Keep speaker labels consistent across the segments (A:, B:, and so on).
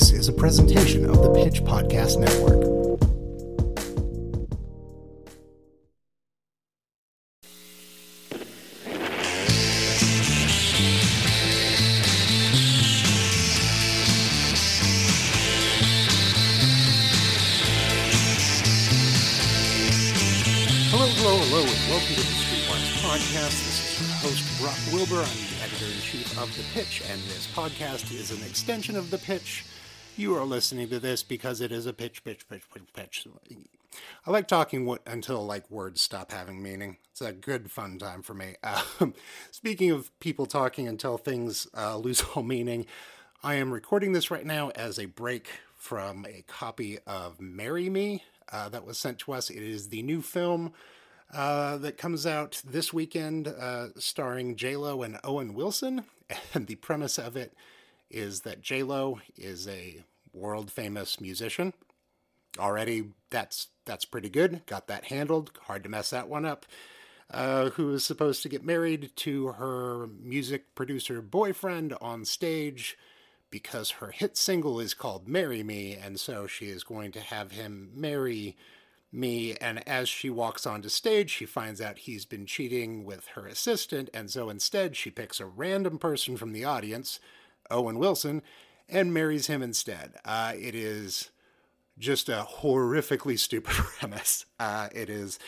A: This is a presentation of the Pitch Podcast Network. Hello, hello, hello, and welcome to the Streetwise Podcast. This is your host, Brock Wilbur. I'm the editor in chief of The Pitch, and this podcast is an extension of The Pitch. You are listening to this because it is a pitch, pitch, pitch, pitch, pitch. I like talking what, until like words stop having meaning. It's a good fun time for me. Um, speaking of people talking until things uh, lose all meaning, I am recording this right now as a break from a copy of Marry Me uh, that was sent to us. It is the new film uh, that comes out this weekend, uh, starring J Lo and Owen Wilson. And the premise of it is that J Lo is a world famous musician. Already, that's that's pretty good. Got that handled. Hard to mess that one up. Uh, who is supposed to get married to her music producer boyfriend on stage because her hit single is called Marry Me, and so she is going to have him marry me. And as she walks onto stage, she finds out he's been cheating with her assistant, and so instead she picks a random person from the audience, Owen Wilson, and marries him instead. Uh, it is just a horrifically stupid premise. Uh, it is,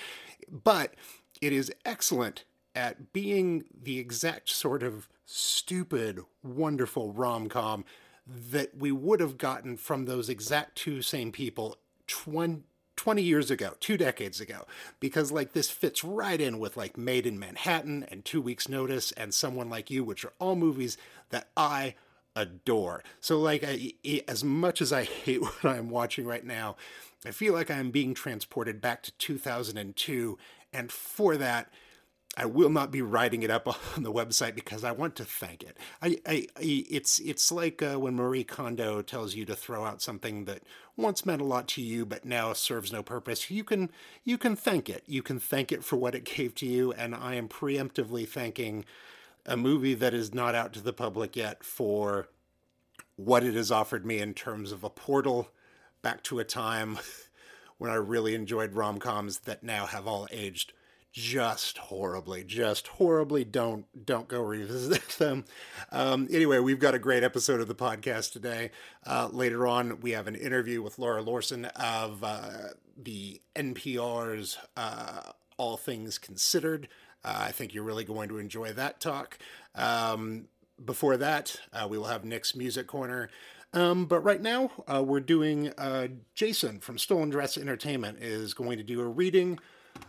A: but it is excellent at being the exact sort of stupid, wonderful rom com that we would have gotten from those exact two same people 20, 20 years ago, two decades ago, because like this fits right in with like Maid in Manhattan and Two Weeks Notice and Someone Like You, which are all movies that I adore. So like I, as much as I hate what I'm watching right now, I feel like I'm being transported back to 2002 and for that I will not be writing it up on the website because I want to thank it. I, I, I it's it's like uh, when Marie Kondo tells you to throw out something that once meant a lot to you but now serves no purpose. You can you can thank it. You can thank it for what it gave to you, and I am preemptively thanking a movie that is not out to the public yet for what it has offered me in terms of a portal back to a time when I really enjoyed rom coms that now have all aged just horribly just horribly. Don't don't go revisit them. Um, anyway we've got a great episode of the podcast today. Uh, later on we have an interview with Laura Lorson of uh, the npr's uh, all things considered uh, i think you're really going to enjoy that talk um, before that uh, we will have nick's music corner um, but right now, uh, we're doing Jason from Stolen Dress Entertainment is going to do a reading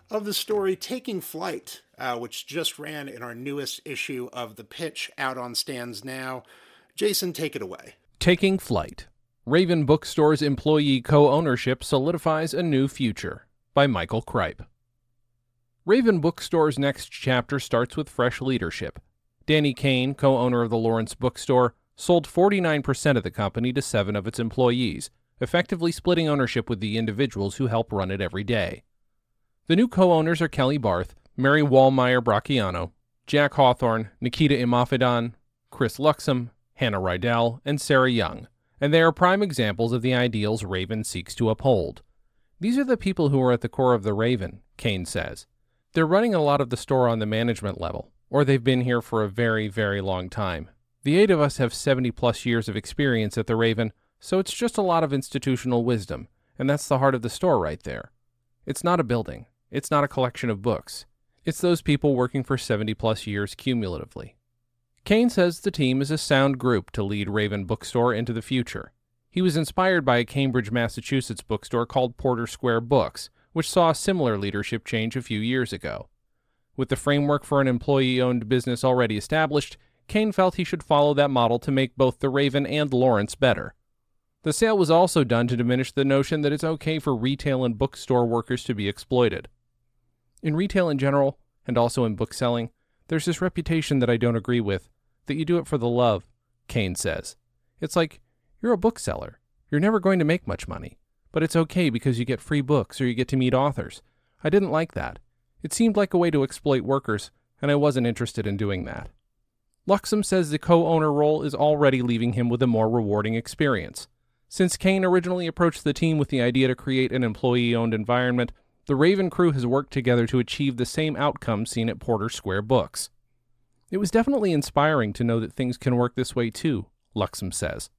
A: of the story Taking Flight, uh, which just ran in our newest issue of The Pitch out on stands now. Jason, take it away.
B: Taking Flight Raven Bookstore's employee co ownership solidifies a new future by Michael Cripe. Raven Bookstore's next chapter starts with fresh leadership. Danny Caine, co owner of the Lawrence Bookstore, sold 49% of the company to seven of its employees, effectively splitting ownership with the individuals who help run it every day. The new co owners are Kelly Barth, Mary Wallmeyer Bracciano, Jack Hawthorne, Nikita Imafidon, Chris Luxem, Hannah Rydell, and Sarah Young, and they are prime examples of the ideals Raven seeks to uphold. These are the people who are at the core of the Raven, Caine says. They're running a lot of the store on the management level, or they've been here for a very, very long time. The eight of us have 70 plus years of experience at the Raven, so it's just a lot of institutional wisdom, and that's the heart of the store right there. It's not a building, it's not a collection of books. It's those people working for 70 plus years cumulatively. Caine says the team is a sound group to lead Raven Bookstore into the future. He was inspired by a Cambridge, Massachusetts bookstore called Porter Square Books, which saw a similar leadership change a few years ago. With the framework for an employee owned business already established, Caine felt he should follow that model to make both the Raven and Lawrence better. The sale was also done to diminish the notion that it's okay for retail and bookstore workers to be exploited. In retail in general, and also in bookselling, there's this reputation that I don't agree with that you do it for the love, Caine says. It's like, you're a bookseller. You're never going to make much money, but it's okay because you get free books or you get to meet authors. I didn't like that. It seemed like a way to exploit workers, and I wasn't interested in doing that. Luxem says the co owner role is already leaving him with a more rewarding experience. Since Caine originally approached the team with the idea to create an employee owned environment, the Raven crew has worked together to achieve the same outcome seen at Porter Square Books. It was definitely inspiring to know that things can work this way too, Luxem says.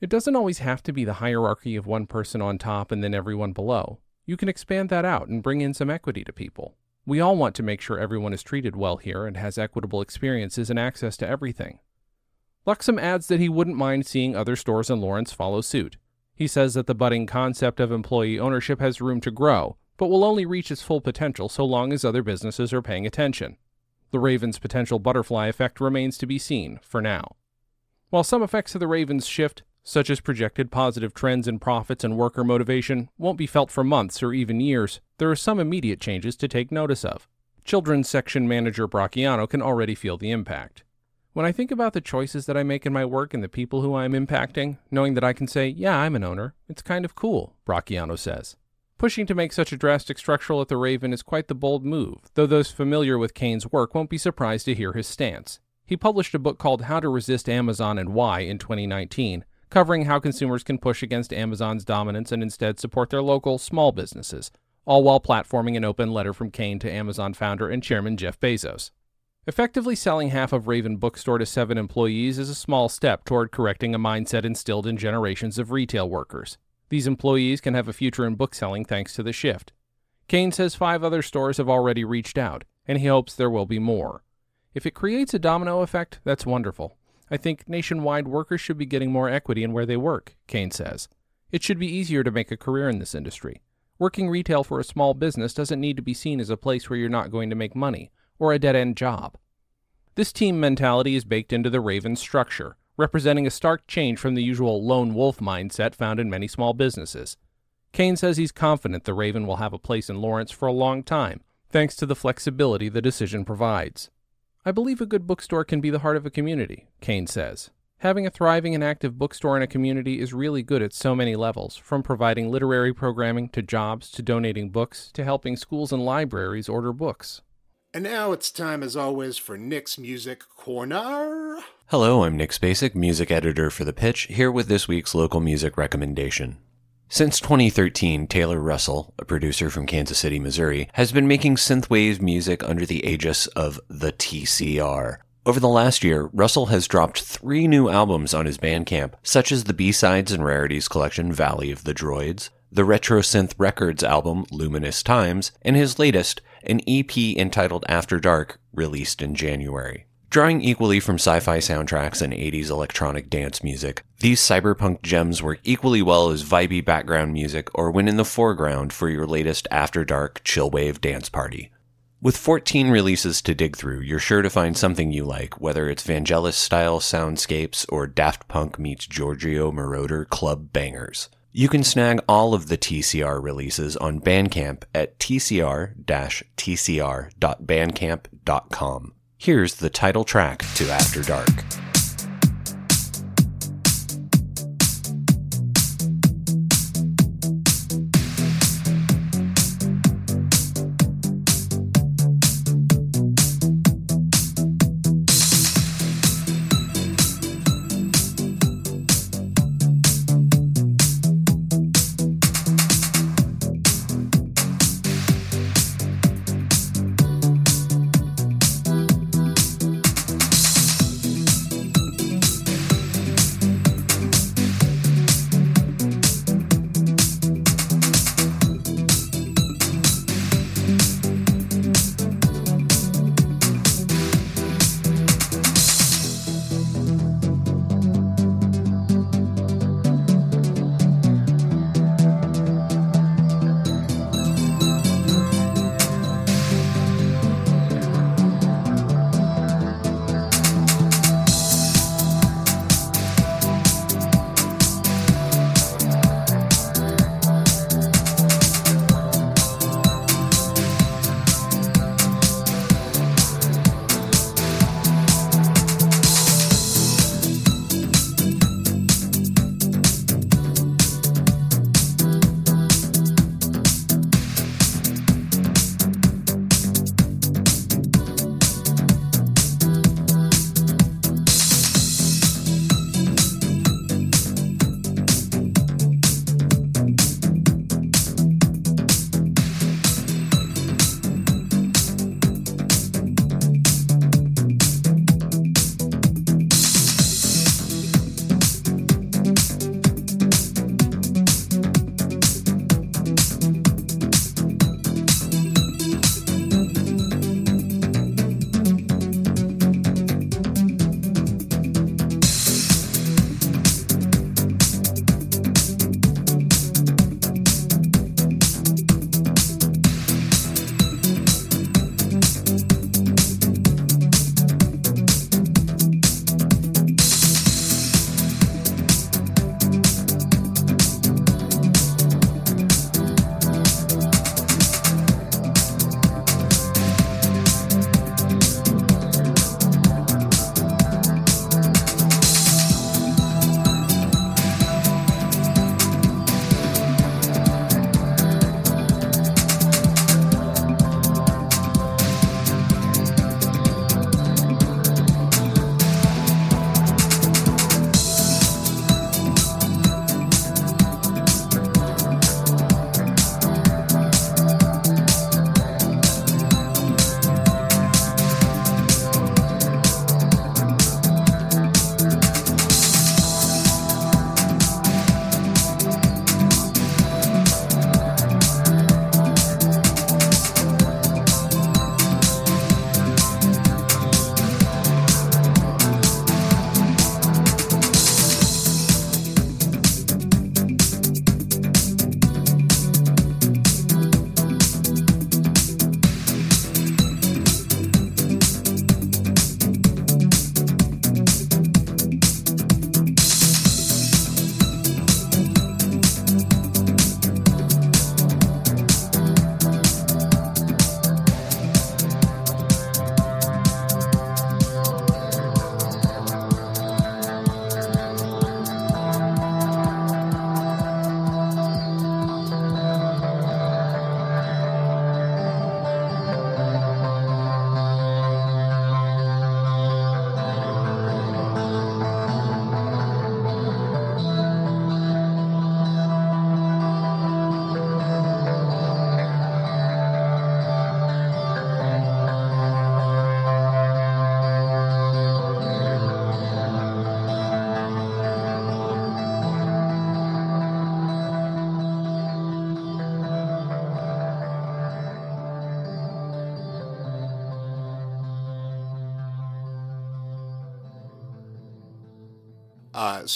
B: It doesn't always have to be the hierarchy of one person on top and then everyone below. You can expand that out and bring in some equity to people. We all want to make sure everyone is treated well here and has equitable experiences and access to everything. Luxem adds that he wouldn't mind seeing other stores in Lawrence follow suit. He says that the budding concept of employee ownership has room to grow, but will only reach its full potential so long as other businesses are paying attention. The Raven's potential butterfly effect remains to be seen for now. While some effects of the Raven's shift such as projected positive trends in profits and worker motivation, won't be felt for months or even years, there are some immediate changes to take notice of. Children's section manager Bracciano can already feel the impact. When I think about the choices that I make in my work and the people who I am impacting, knowing that I can say, yeah, I'm an owner, it's kind of cool, Bracciano says. Pushing to make such a drastic structural at the Raven is quite the bold move, though those familiar with Caine's work won't be surprised to hear his stance. He published a book called How to Resist Amazon and Why in 2019, covering how consumers can push against Amazon's dominance and instead support their local small businesses, all while platforming an open letter from Caine to Amazon founder and chairman Jeff Bezos. Effectively selling half of Raven Bookstore to seven employees is a small step toward correcting a mindset instilled in generations of retail workers. These employees can have a future in bookselling thanks to the shift. Caine says five other stores have already reached out, and he hopes there will be more. If it creates a domino effect, that's wonderful. I think nationwide workers should be getting more equity in where they work, Caine says. It should be easier to make a career in this industry. Working retail for a small business doesn't need to be seen as a place where you're not going to make money, or a dead end job. This team mentality is baked into the Raven structure, representing a stark change from the usual lone wolf mindset found in many small businesses. Caine says he's confident the Raven will have a place in Lawrence for a long time, thanks to the flexibility the decision provides. I believe a good bookstore can be the heart of a community, Caine says. Having a thriving and active bookstore in a community is really good at so many levels, from providing literary programming to jobs to donating books to helping schools and libraries order books.
A: And now it's time, as always, for Nick's Music Corner.
C: Hello, I'm Nick Spacek, music editor for The Pitch, here with this week's local music recommendation. Since 2013, Taylor Russell, a producer from Kansas City, Missouri, has been making synthwave music under the aegis of the TCR. Over the last year, Russell has dropped three new albums on his Bandcamp, such as the B-Sides and Rarities collection Valley of the Droids, the Retro Synth Records album Luminous Times, and his latest, an EP entitled After Dark, released in January. Drawing equally from sci fi soundtracks and 80s electronic dance music, these cyberpunk gems work equally well as vibey background music or when in the foreground for your latest after dark chillwave dance party. With 14 releases to dig through, you're sure to find something you like, whether it's Vangelis style soundscapes or Daft Punk meets Giorgio Moroder club bangers. You can snag all of the TCR releases on Bandcamp at tcr-tcr.bandcamp.com. Here's the title track to After Dark.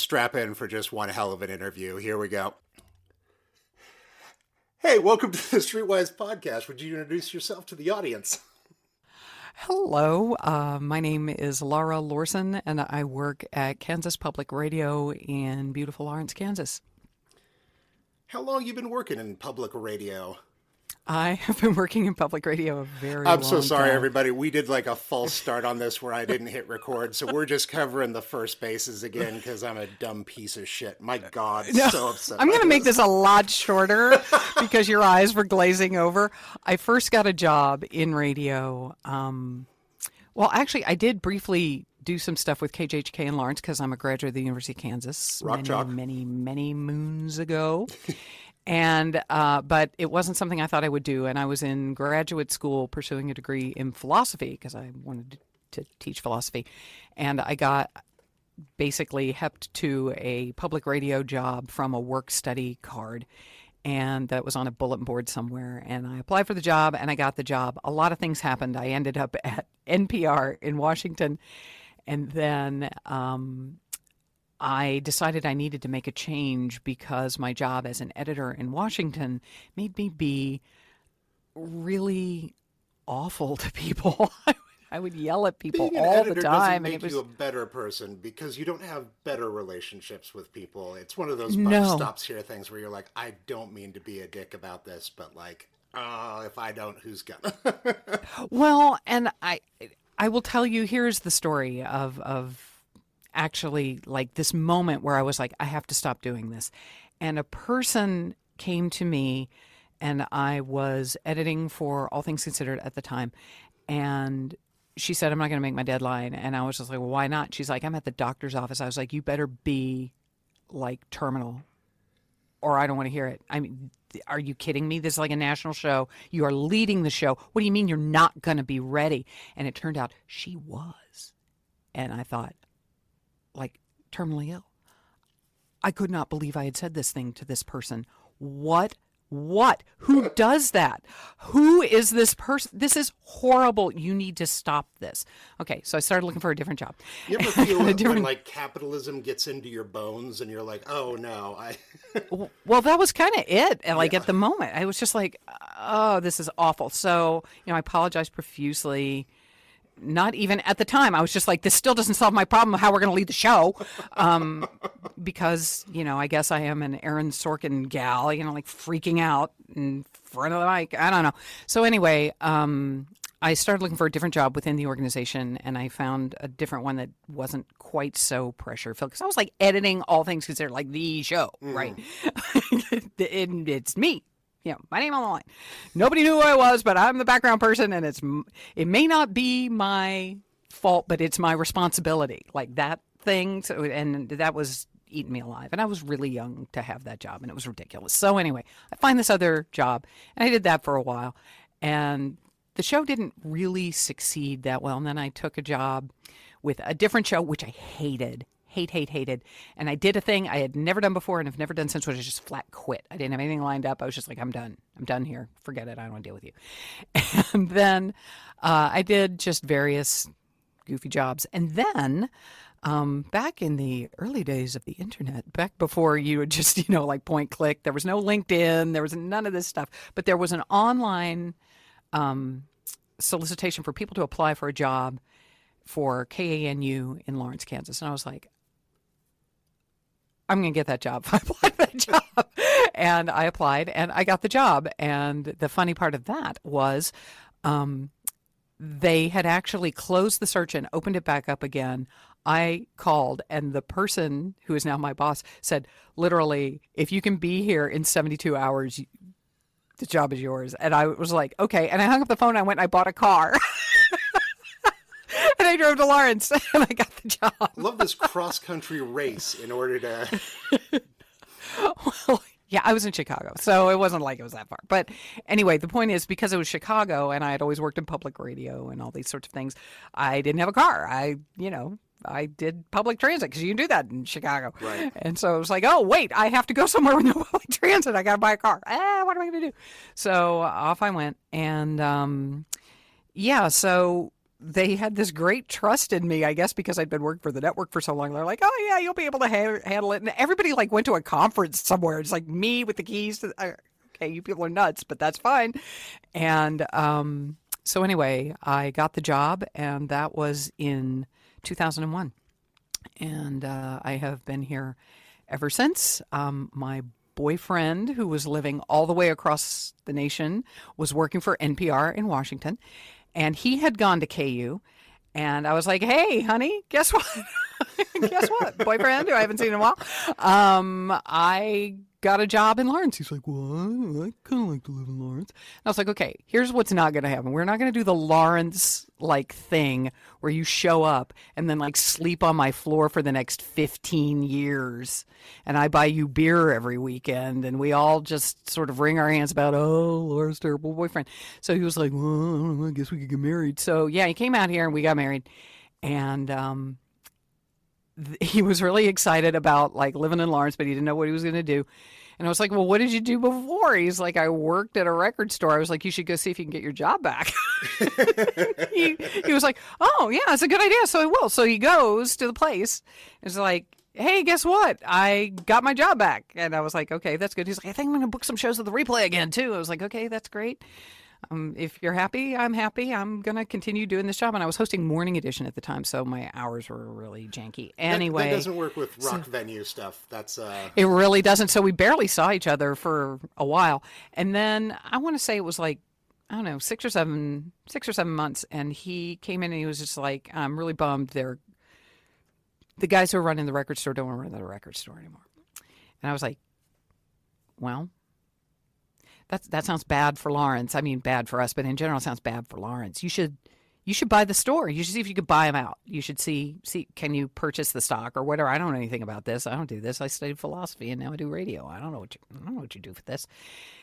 A: Strap in for just one hell of an interview. Here we go. Hey, welcome to the Streetwise podcast. Would you introduce yourself to the audience?
D: Hello, uh, my name is Laura Lorson, and I work at Kansas Public Radio in beautiful Lawrence, Kansas.
A: How long you been working in public radio?
D: I have been working in public radio a very
A: I'm so sorry,
D: time.
A: everybody. We did like a false start on this where I didn't hit record, so we're just covering the first bases again because I'm a dumb piece of shit. My God,
D: No,
A: so upset.
D: I'm going to make this a lot shorter because your eyes were glazing over. I first got a job in radio. Um, well, actually, I did briefly do some stuff with KJHK in Lawrence because I'm a graduate of the University of Kansas
A: Rock
D: many,
A: chalk.
D: many, many moons ago. And uh, but it wasn't something I thought I would do. And I was in graduate school pursuing a degree in philosophy because I wanted to teach philosophy, and I got basically hepped to a public radio job from a work study card and that was on a bulletin board somewhere. And i applied for the job and i got the job. A lot of things happened. I ended up at npr in washington. And then um, i decided i needed to make a change because my job as an editor in washington made me be really awful to people I would yell at people
A: Being an
D: all the
A: doesn't
D: time, and it was
A: you a better person because you don't have better relationships with people. It's one of those
D: No.
A: stops here things where you're like, I don't mean to be a dick about this, but like, oh, if I don't, who's gonna?
D: Well, and I I will tell you here's the story of of actually like this moment where I was like I have to stop doing this. And a person came to me and I was editing for All Things Considered at the time and she said I'm not going to make my deadline and I was just like, "Well, why not?" She's like, "I'm at the doctor's office." I was like, "You better be like terminal or I don't want to hear it. I mean, are you kidding me? This is like a national show. You are leading the show. What do you mean you're not going to be ready? And it turned out she was. And I thought, like, terminally ill. I could not believe I had said this thing to this person. What? What? Who does that? Who is this person? This is horrible. You need to stop this. Okay, so I started looking for a different job.
A: You ever feel when
D: different-
A: like capitalism gets into your bones and you're like, oh no, I.
D: Well, that was kind of it. And like at the moment, I was just like, "Oh, this is awful." So, you know, I apologized profusely. Not even at the time, I was just like, "This still doesn't solve my problem. of How we're going to lead the show?" Um, because you know, I guess I am an Aaron Sorkin gal. You know, like freaking out in front of the mic. I don't know. So anyway, um, I started looking for a different job within the organization, and I found a different one that wasn't quite so pressure filled. Because I was like editing all things considered, like the show, right? and it's me. You know, my name on the line. Nobody knew who I was, but I'm the background person, and it's it may not be my fault, but it's my responsibility. Like that thing, so, and that was eating me alive. And I was really young to have that job, and it was ridiculous. So anyway, I find this other job, and I did that for a while, and the show didn't really succeed that well. And then I took a job with a different show, which I hated. Hate, hate, hated. And I did a thing I had never done before and have never done since, which is just flat quit. I didn't have anything lined up. I was just like, I'm done. I'm done here. Forget it. I don't want to deal with you. And then uh, I did just various goofy jobs. And then um, back in the early days of the internet, back before you would just, you know, like point click, there was no LinkedIn, there was none of this stuff, but there was an online um, solicitation for people to apply for a job for KANU in Lawrence, Kansas. And I was like, I'm going to get that job. I applied for that job. And I applied and I got the job. And the funny part of that was um, they had actually closed the search and opened it back up again. I called, and the person who is now my boss said, literally, if you can be here in 72 hours, the job is yours. And I was like, okay. And I hung up the phone. And I went and I bought a car. and I drove to Lawrence and I got the job.
A: Love this cross country race in order to.
D: Well, yeah, I was in Chicago, so it wasn't like it was that far. But anyway, the point is because it was Chicago and I had always worked in public radio and all these sorts of things, I didn't have a car. I, you know, I did public transit because you can do that in Chicago.
A: Right.
D: And so it was like, oh, wait, I have to go somewhere with no public transit. I got to buy a car. Ah, what am I going to do? So off I went. And um, yeah, so they had this great trust in me, I guess, because I'd been working for the network for so long. They're like, "Oh yeah, you'll be able to ha- handle it." And everybody like went to a conference somewhere. It's like me with the keys. To, uh, okay, you people are nuts, but that's fine. And um, so anyway, I got the job, and that was in 2001, and uh, I have been here ever since. Um, my boyfriend, who was living all the way across the nation, was working for NPR in Washington, and he had gone to KU. And I was like, "Hey, honey, guess what? guess what, boyfriend, who I haven't seen in a while. Um, I got a job in Lawrence." He's like, well, I kind of like to live in Lawrence." And I was like, "Okay, here's what's not going to happen. We're not going to do the Lawrence like thing where you show up and then like sleep on my floor for the next 15 years, and I buy you beer every weekend, and we all just sort of wring our hands about, oh, Laura's terrible boyfriend." So he was like, "Well, I guess we could get married." So yeah, he came out here and we got married, and um he was really excited about like living in Lawrence, but he didn't know what he was going to do. And I was like, "Well, what did you do before?" He's like, "I worked at a record store." I was like, "You should go see if you can get your job back." he, he was like, "Oh, yeah, it's a good idea." So I will. So he goes to the place. It's like, "Hey, guess what? I got my job back." And I was like, "Okay, that's good." He's like, "I think I'm going to book some shows at the replay again too." I was like, "Okay, that's great." Um, if you're happy, I'm happy. I'm going to continue doing this job. And I was hosting Morning Edition at the time, so my hours were really janky. Anyway,
A: that, that doesn't work with rock so, venue stuff. That's uh...
D: it really doesn't. So we barely saw each other for a while, and then I want to say it was like I don't know six or seven, six or seven months, and he came in and he was just like, "I'm really bummed. They're the guys who are running the record store don't want to run the record store anymore." And I was like, "Well." That that sounds bad for Lawrence. I mean, bad for us, but in general, sounds bad for Lawrence. You should you should buy the store. You should see if you could buy them out. You should see see can you purchase the stock or whatever. I don't know anything about this. I don't do this. I studied philosophy and now I do radio. I don't know what you I don't know what you do for this.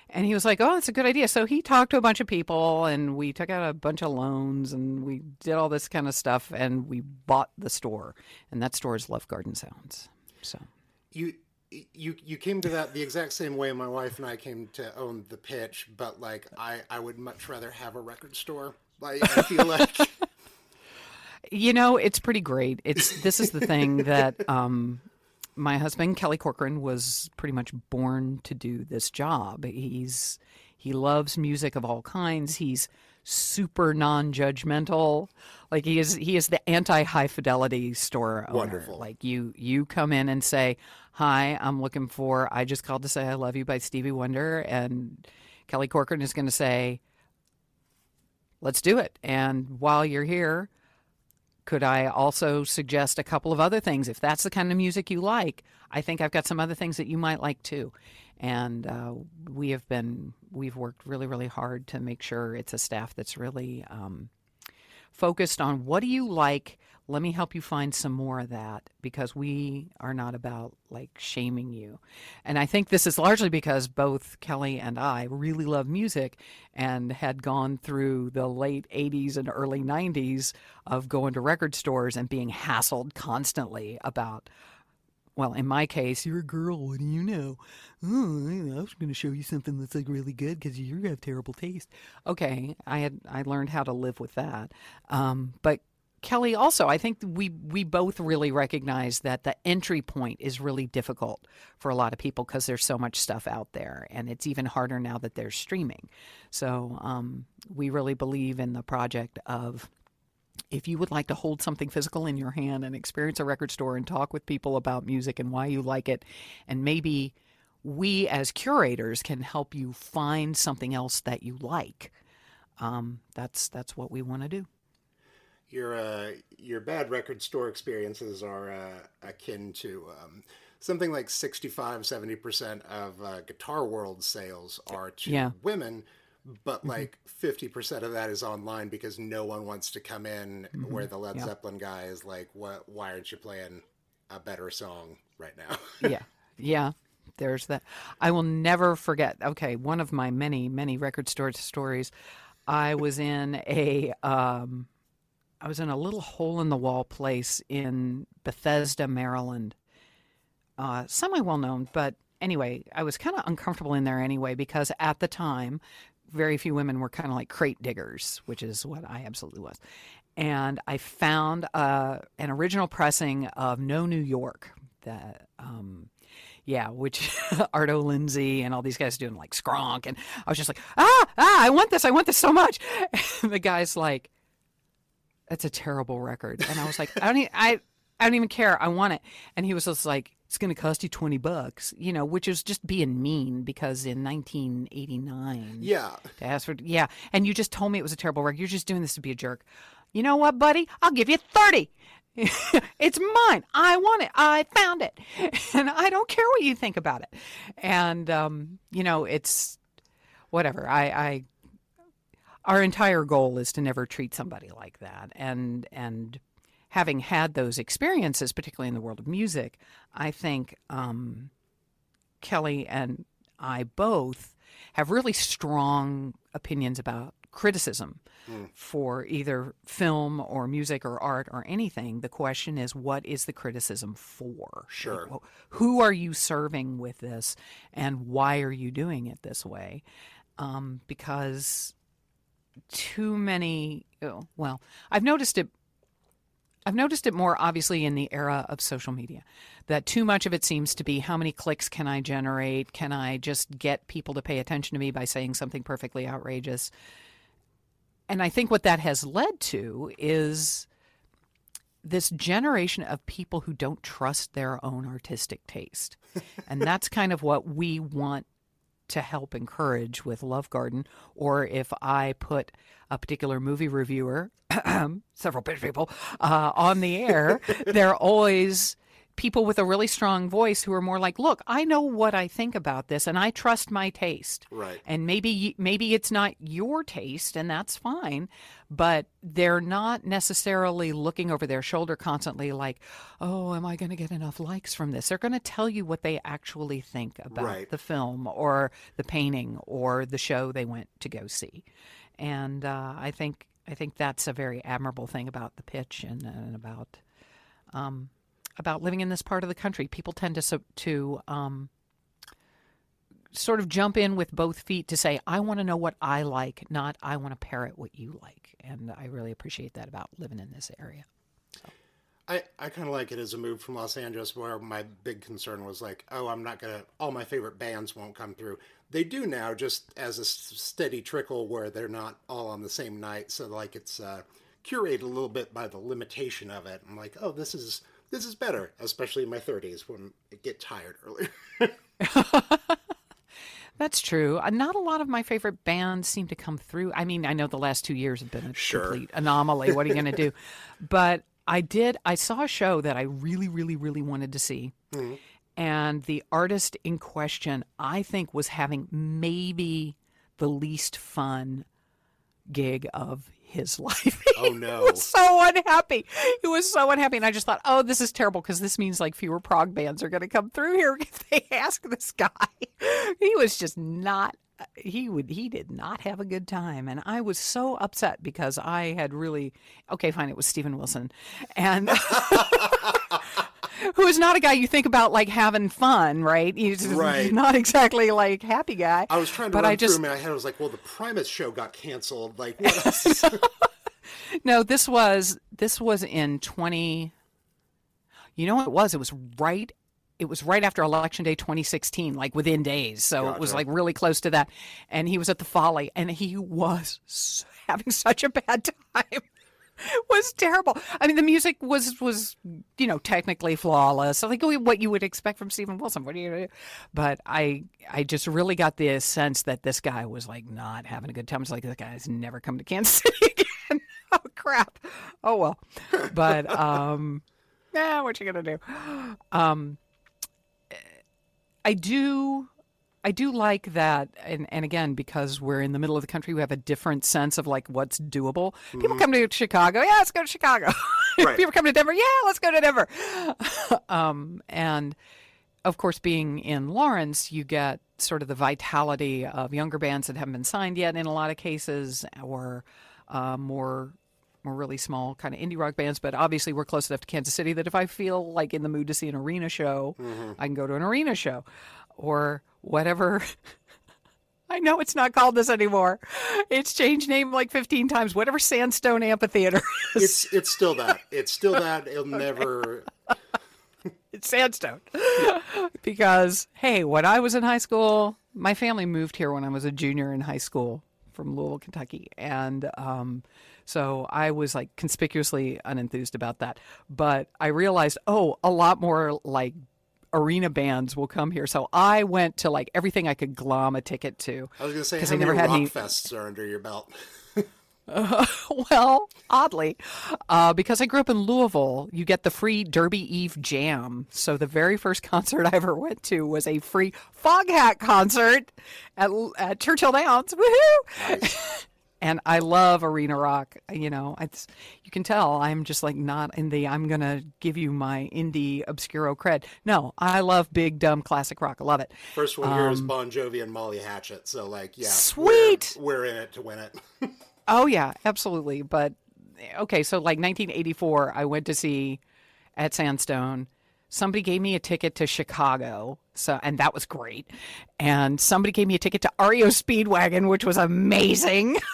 D: And he was like, "Oh, that's a good idea." So he talked to a bunch of people and we took out a bunch of loans and we did all this kind of stuff and we bought the store. And that store is Love Garden Sounds. So
A: you you you came to that the exact same way my wife and I came to own the pitch, but like I I would much rather have a record store. Like I feel like
D: you know it's pretty great. It's this is the thing that um my husband Kelly Corcoran was pretty much born to do this job. He's he loves music of all kinds. He's super non-judgmental. Like he is he is the anti high fidelity store owner.
A: Wonderful.
D: Like you you come in and say, "Hi, I'm looking for I just called to say I love you by Stevie Wonder," and Kelly Corcoran is going to say, "Let's do it." And while you're here, could I also suggest a couple of other things? If that's the kind of music you like, I think I've got some other things that you might like too. And uh, we have been, we've worked really, really hard to make sure it's a staff that's really um, focused on what do you like let me help you find some more of that because we are not about like shaming you and i think this is largely because both kelly and i really love music and had gone through the late 80s and early 90s of going to record stores and being hassled constantly about well, in my case, you're a girl. What do you know? Oh, I was going to show you something that's like really good because you have terrible taste. Okay, I had I learned how to live with that. Um, but Kelly, also, I think we we both really recognize that the entry point is really difficult for a lot of people because there's so much stuff out there, and it's even harder now that there's streaming. So um, we really believe in the project of if you would like to hold something physical in your hand and experience a record store and talk with people about music and why you like it, and maybe we as curators can help you find something else that you like. Um, that's that's what we want to do.
A: Your uh, your bad record store experiences are uh, akin to um, something like 65 70% of uh, guitar world sales are to
D: yeah.
A: women but mm-hmm. like 50% of that is online because no one wants to come in mm-hmm. where the Led yeah. Zeppelin guy is like, "What why aren't you playing a better song right now?"
D: yeah. Yeah. There's that. I will never forget. Okay, one of my many many record store stories. I was in a um I was in a little hole in the wall place in Bethesda, Maryland. Uh, semi well known, but anyway, I was kind of uncomfortable in there anyway because at the time very few women were kind of like crate diggers, which is what I absolutely was. and I found uh, an original pressing of No New York that um, yeah, which Arto Lindsay and all these guys doing like Skronk, and I was just like, ah, ah, I want this, I want this so much. And the guy's like, that's a terrible record, and I was like, I don't, even, I, I don't even care, I want it. And he was just like, it's going to cost you twenty bucks, you know, which is just being mean because in 1989,
A: Yeah.
D: to ask for, yeah, and you just told me it was a terrible record. You're just doing this to be a jerk. You know what, buddy? I'll give you thirty. it's mine. I want it. I found it. And I don't care what you think about it. And, um, you know, it's whatever. I, I, our entire goal is to never treat somebody like that. And, and having had those experiences, particularly in the world of music, I think, um, Kelly and I both have really strong opinions about criticism for either film or music or art or anything. The question is, what is the criticism for?
A: Sure.
D: Like, who are you serving with this, and why are you doing it this way? Um, because too many. oh, Well, I've noticed it I've noticed it more obviously in the era of social media that too much of it seems to be how many clicks can I generate? Can I just get people to pay attention to me by saying something perfectly outrageous? And I think what that has led to is this generation of people who don't trust their own artistic taste. and that's kind of what we want to help encourage with Love Garden, or if I put a particular movie reviewer, several people, uh, on the air, they're always people with a really strong voice who are more like, "Look, I know what I think about this, and I trust my taste."
A: Right.
D: And maybe maybe it's not your taste, and that's fine, but they're not necessarily looking over their shoulder constantly, like, "Oh, am I going to get enough likes from this?" They're going to tell you what they actually think about
A: Right.
D: the film or the painting or the show they went to go see, and uh, I think I think that's a very admirable thing about the pitch and, and about um, about living in this part of the country. People tend to to um, sort of jump in with both feet to say, "I want to know what I like, not I want to parrot what you like," and I really appreciate that about living in this area.
A: I, I kind of like it as a move from Los Angeles where my big concern was like, oh, I'm not to, all my favorite bands won't come through. They do now, just as a steady trickle where they're not all on the same night. So, like, it's uh, curated a little bit by the limitation of it. I'm like, oh, this is. This is better, especially in my 30s when I get tired earlier.
D: That's true. Uh, Not a lot of my favorite bands seem to come through. I mean, I know the last two years have been a
A: Sure.
D: complete anomaly. What are you going to do? But I did. I saw a show that I really, really, really wanted to see, and the artist in question, I think, was having maybe the least fun gig of his life.
A: Oh, no.
D: he was so unhappy. He was so unhappy, and I just thought, oh, this is terrible because this means like fewer prog bands are going to come through here if they ask this guy. he was just not. He would. He did not have a good time, and I was so upset because I had really. Okay, fine. It was Steven Wilson, and. Who is not a guy you think about like having fun, right? He's
A: Right.
D: not exactly like happy guy.
A: I was trying to
D: but
A: run
D: I just
A: through my head. I was like, well, the Primus show got canceled. Like, what else?
D: No, this was this was in twenty. You know what it was? It was right. It was right after Election Day 2016, like within days. So it was like really close to that. And he was at the Folly, and he was having such a bad time. Was terrible. I mean, the music was was you know technically flawless, like what you would expect from Steven Wilson. What are you gonna do? But I I just really got the sense that this guy was like not having a good time. It's like this guy's never come to Kansas City again. oh crap. Oh well. But um, yeah, what you gonna do? Um, I do. I do like that, and, and again, because we're in the middle of the country, we have a different sense of like what's doable. People come to Chicago, yeah, let's go to Chicago.
A: Right.
D: People come to Denver, yeah, let's go to Denver. um, and of course, being in Lawrence, you get sort of the vitality of younger bands that haven't been signed yet in a lot of cases, or uh, more more really small kind of indie rock bands. But obviously, we're close enough to Kansas City that if I feel like in the mood to see an arena show, I can go to an arena show, or whatever. I know it's not called this anymore. It's changed name like 15 times. Whatever Sandstone Amphitheater is.
A: It's it's still that. It's still that. It'll never.
D: It's Sandstone. because, hey, when I was in high school, my family moved here when I was a junior in high school from Louisville, Kentucky. And um, so I was like conspicuously unenthused about that. But I realized, oh, a lot more like arena bands will come here. So I went to like everything I could glom a ticket to.
A: I was gonna say
D: 'Cause
A: how
D: I
A: many
D: never had
A: rock
D: any-
A: fests are under your belt?
D: well, oddly, uh, because I grew up in Louisville, you get the free Derby Eve Jam. So the very first concert I ever went to was a free Foghat concert at, at Churchill Downs. Woohoo! and I love arena rock. You know, it's you can tell I'm just like not in the I'm gonna give you my indie obscuro cred. No, I love big dumb classic rock. I love it.
A: First one here is Bon Jovi and Molly Hatchet. So like, yeah,
D: Um, Sweet!
A: We're, we're in it to win it.
D: Oh yeah, absolutely. But okay, so like 1984, I went to see at Sandstone. Somebody gave me a ticket to Chicago, so and that was great. And somebody gave me a ticket to REO Speedwagon, which was amazing.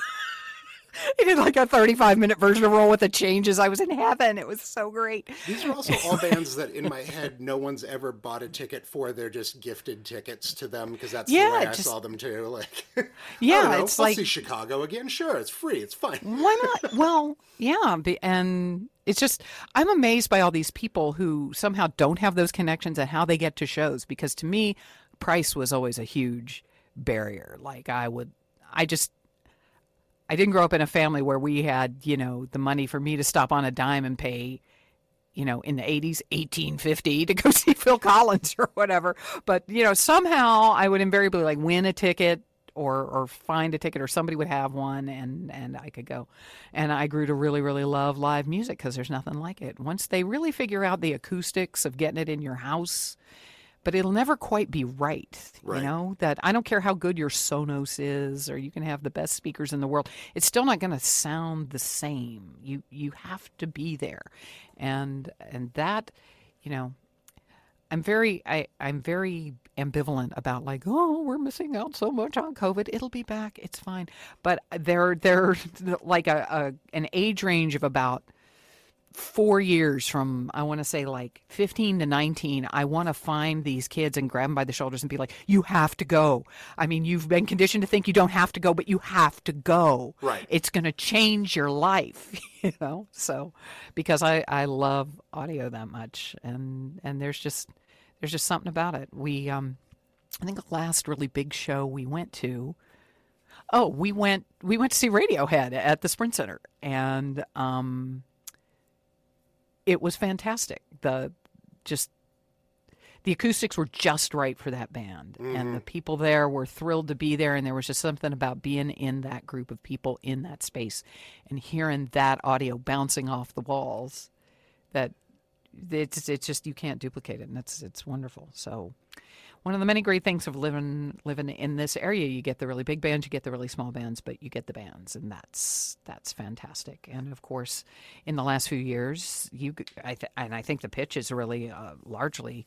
D: They did like a 35 minute version of Roll with the Changes. I was in heaven. It was so great.
A: These are also all bands that, in my head, no one's ever bought a ticket for. They're just gifted tickets to them because that's
D: Yeah,
A: the way I saw them too. Like,
D: Yeah,
A: know,
D: it's
A: I'll
D: like
A: see Chicago again. Sure, it's free. It's fine.
D: Why not? well, yeah, and it's just I'm amazed by all these people who somehow don't have those connections and how they get to shows because to me price was always a huge barrier. Like I would I just I didn't grow up in a family where we had, you know, the money for me to stop on a dime and pay you know, in the 80s, 1850 to go see Phil Collins or whatever. But, you know, somehow I would invariably like win a ticket or or find a ticket or somebody would have one and and I could go. And I grew to really really love live music because there's nothing like it. Once they really figure out the acoustics of getting it in your house, but it'll never quite be right,
A: Right.
D: You know that I don't care how good your Sonos is, or you can have the best speakers in the world. It's still not going to sound the same. You you have to be there, and and that, you know, I'm very I I'm very ambivalent about like oh we're missing out so much on COVID. It'll be back. It's fine. But there there like a, a an age range of about four years from I want to say like 15 to 19, I want to find these kids and grab them by the shoulders and be like, "You have to go." I mean, you've been conditioned to think you don't have to go, but you have to go.
A: Right.
D: It's going to change your life, you know. So, because I I love audio that much, and and there's just there's just something about it. We um, I think the last really big show we went to. Oh, we went we went to see Radiohead at the Sprint Center, and um, it was fantastic. The just the acoustics were just right for that band, and the mm-hmm. people there were thrilled to be there. And there was just something about being in that group of people in that space and hearing that audio bouncing off the walls that it's it's just you can't duplicate it, and it's it's wonderful. So. One of the many great things of living living in this area, you get the really big bands, you get the really small bands, but you get the bands, and that's that's fantastic. And of course, in the last few years, you I th- and I think the pitch is really uh, largely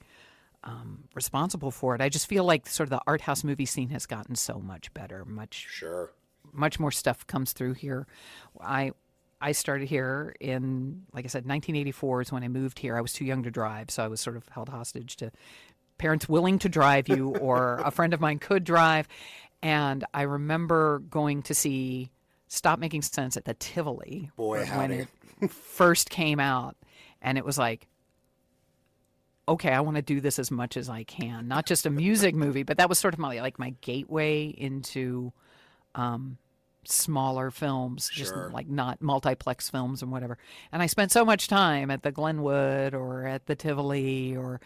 D: um, responsible for it. I just feel like sort of the art house movie scene has gotten so much better, much
A: Sure.
D: much more stuff comes through here. I I started here in, like I said, 1984 is when I moved here. I was too young to drive, so I was sort of held hostage to parents willing to drive you, or a friend of mine could drive. And I remember going to see Stop Making Sense at the Tivoli
A: Boy,
D: when it first came out, and it was like, okay, I want to do this as much as I can. Not just a music movie, but that was sort of my like my gateway into um, smaller films, just
A: Sure.
D: like not multiplex films and whatever. And I spent so much time at the Glenwood or at the Tivoli or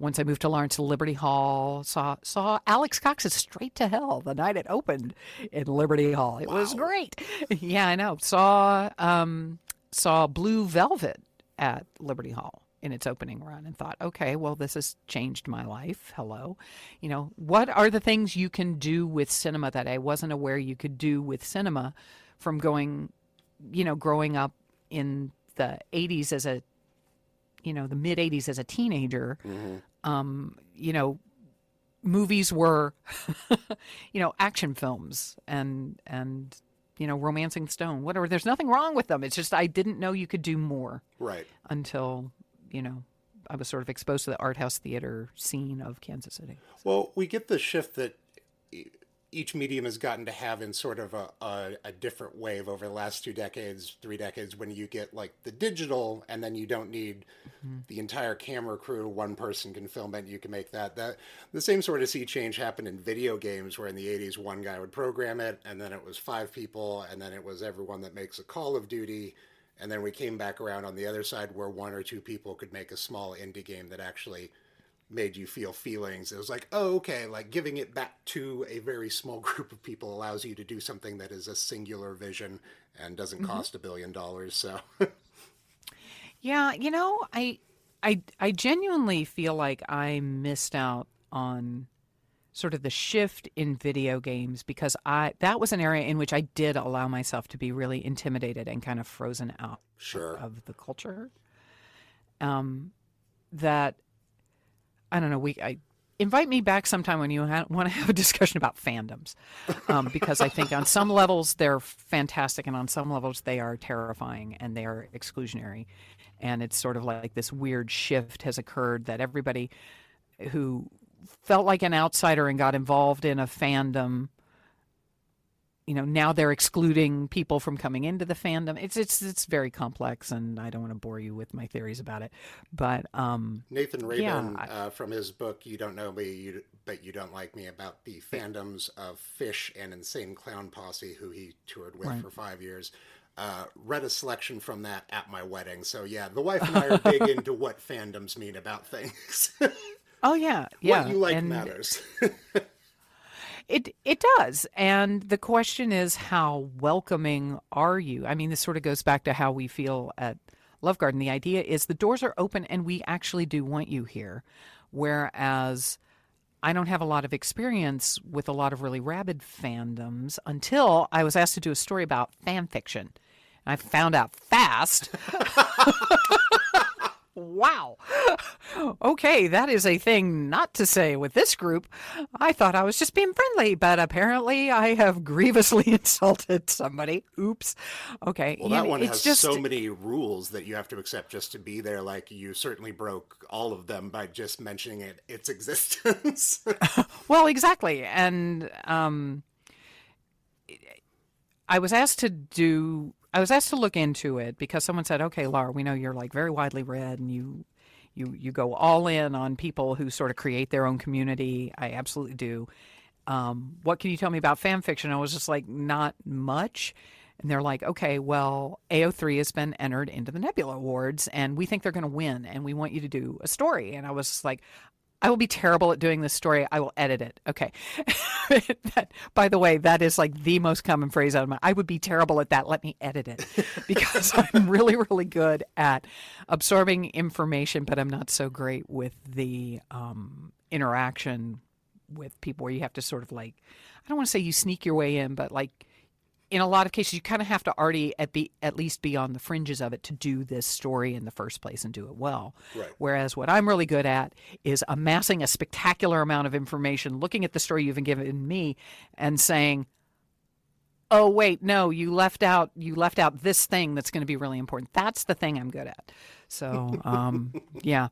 D: once I moved to Lawrence Liberty Hall, saw saw Alex Cox's Straight to Hell the night it opened in Liberty Hall. It was great. Yeah, I know. Saw um, saw Blue Velvet at Liberty Hall in its opening run and thought, okay, well, this has changed my life. Hello. You know, what are the things you can do with cinema that I wasn't aware you could do with cinema from going, you know, growing up in the 80s as a, you know, the mid 80s as a teenager? Um, you know, movies were, you know, action films and and you know, romancing stone, whatever. There's nothing wrong with them. It's just I didn't know you could do more
A: Right.
D: until you know I was sort of exposed to the art house theater scene of Kansas City.
A: Well, we get the shift that each medium has gotten to have in sort of a, a, a different wave over the last two decades, three decades, when you get like the digital, and then you don't need mm-hmm. the entire camera crew. One person can film it, you can make that. That the same sort of sea change happened in video games, where in the '80s one guy would program it, and then it was five people, and then it was everyone that makes a Call of Duty. And then we came back around on the other side where one or two people could make a small indie game that actually made you feel feelings. It was like, oh, okay, like giving it back to a very small group of people allows you to do something that is a singular vision and doesn't cost a billion dollars. So,
D: Yeah, you know, I I I genuinely feel like I missed out on sort of the shift in video games because I that was an area in which I did allow myself to be really intimidated and kind of frozen out
A: sure.
D: of the culture. Um, that I don't know. We I invite me back sometime when you ha- want to have a discussion about fandoms, um, because I think on some levels they're fantastic, and on some levels they are terrifying and they are exclusionary, and it's sort of like this weird shift has occurred that everybody who felt like an outsider and got involved in a fandom you know now they're excluding people from coming into the fandom it's it's it's very complex and i don't want to bore you with my theories about it but um
A: Nathan Rabin,
D: Yeah, I-
A: uh, from his book "You Don't Know Me, you, but You Don't Like Me," about the fandoms of Phish and Insane Clown Posse, who he toured with
D: Right.
A: for five years. Uh, read a selection from that at my wedding. So yeah, the wife and I are big into what fandoms mean about things.
D: oh yeah yeah
A: what you like
D: and
A: matters.
D: it it does and the question is how welcoming are you i mean this sort of goes back to how we feel at love garden the idea is the doors are open and we actually do want you here whereas I don't have a lot of experience with a lot of really rabid fandoms until I was asked to do a story about fan fiction. And I found out fast. wow. Okay, that is a thing not to say with this group. I thought I was just being friendly, but apparently I have grievously insulted somebody. Oops. Okay.
A: Well, that one
D: it's
A: has
D: just
A: so many rules that you have to accept just to be there. Like you certainly broke all of them by just mentioning it, its existence.
D: Well, exactly. And um, I was asked to do, I was asked to look into it because someone said, okay, Laura, we know you're like very widely read and you, you, you go all in on people who sort of create their own community. I absolutely do. Um, what can you tell me about fan fiction? I was just like, not much. And they're like, okay, well, AO3 has been entered into the Nebula Awards and we think they're going to win and we want you to do a story. And I was like, I will be terrible at doing this story. I will edit it. Okay. that, by the way, that is like the most common phrase out of my. I would be terrible at that. Let me edit it because I'm really, really good at absorbing information, but I'm not so great with the um, interaction with people where you have to sort of like, I don't want to say you sneak your way in, but like in a lot of cases, you kind of have to already at be at least be on the fringes of it to do this story in the first place and do it well.
A: Right.
D: Whereas what I'm really good at is amassing a spectacular amount of information, looking at the story you've given me, and saying, "Oh wait, no, you left out you left out this thing that's going to be really important." That's the thing I'm good at. So um, yeah,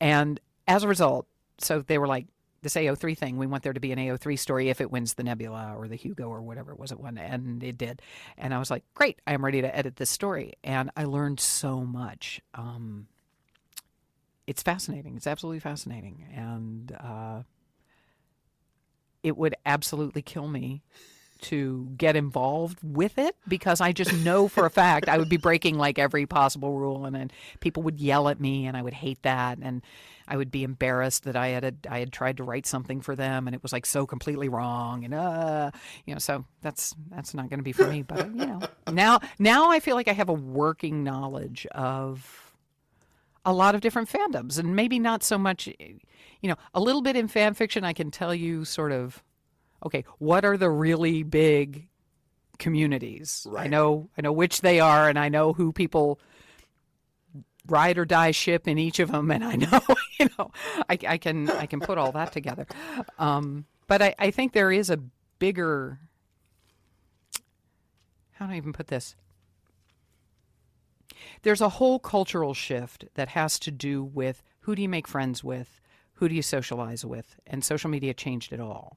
D: and as a result, so they were like, this AO3 thing, we want there to be an AO3 story if it wins the Nebula or the Hugo or whatever it was it won. And it did. And I was like, great, I am ready to edit this story. And I learned so much. Um, it's fascinating. It's absolutely fascinating. And uh, it would absolutely kill me to get involved with it because I just know for a fact I would be breaking like every possible rule and then people would yell at me and I would hate that and I would be embarrassed that I had a, I had tried to write something for them and it was like so completely wrong and uh you know so that's that's not going to be for me but you know now now I feel like I have a working knowledge of a lot of different fandoms and maybe not so much you know a little bit in fan fiction I can tell you sort of okay, what are the really big communities? I know I know which they are and I know who people ride or die ship in each of them, and I know, you know, I, I can I can put all that together. Um, but I, I think there is a bigger. How do I even put this? There's a whole cultural shift that has to do with who do you make friends with, who do you socialize with, and social media changed it all.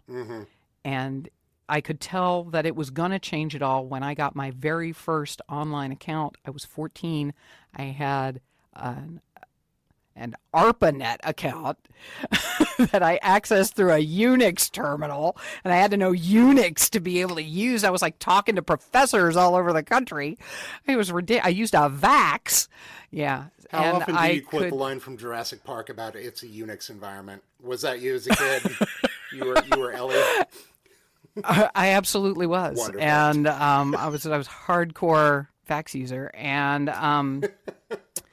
D: And I could tell that it was going to change it all when I got my very first online account. I was 14. I had an, an ARPANET account that I accessed through a Unix terminal, and I had to know Unix to be able to use. I was like talking to professors all over the country. It was ridiculous. I used a VAX. Yeah.
A: How
D: and
A: often do
D: I
A: you quote
D: could,
A: the line from Jurassic Park about it's a Unix environment? Was that you as a kid? you were you were Ellie.
D: I absolutely was,
A: Wonderful.
D: and um, I was I was hardcore VAX user, and um,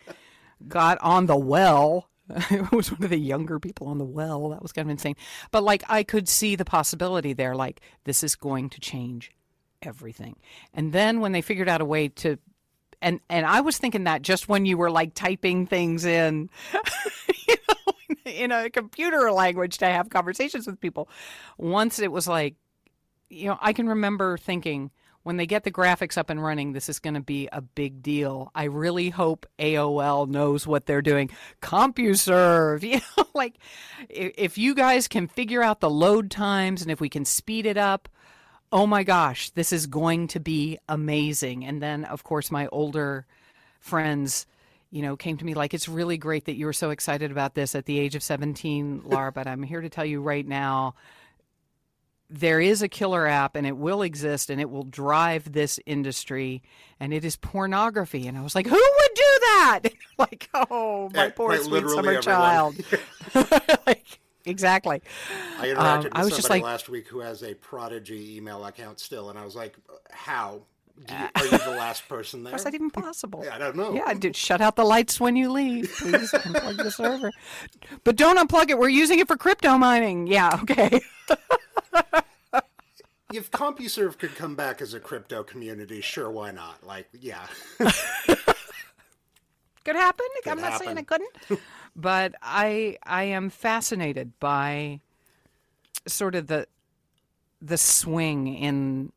D: got on the WELL. I was one of the younger people on the WELL. That was kind of insane, but like I could see the possibility there. Like this is going to change everything, and then when they figured out a way to. And and I was thinking that just when you were like typing things in, you know, in a computer language to have conversations with people. Once it was like you know, I can remember thinking when they get the graphics up and running, this is going to be a big deal. I really hope AOL knows what they're doing. CompuServe, you know, like if, you guys can figure out the load times and if we can speed it up, oh my gosh, this is going to be amazing. And then, of course, my older friends you know, came to me like, it's really great that you were so excited about this at the age of 17, Laura, but I'm here to tell you right now there is a killer app and it will exist and it will drive this industry and it is pornography. And I was like, who would do that? like, oh, my
A: Yeah,
D: poor sweet summer
A: everyone.
D: child. like, exactly.
A: I interacted
D: Um,
A: with
D: I was just like-
A: last week who has a Prodigy email account still, and I was like, "How? You, are you the last person there?"
D: Is that even possible?
A: Yeah, I don't know.
D: Yeah, dude, shut out the lights when you leave. Please unplug the server. But don't unplug it. We're using it for crypto mining. Yeah, okay.
A: If CompuServe could come back as a crypto community, sure, why not? Like, yeah,
D: could happen. I'm
A: Could
D: not saying it couldn't, but I I am fascinated by sort of the the swing in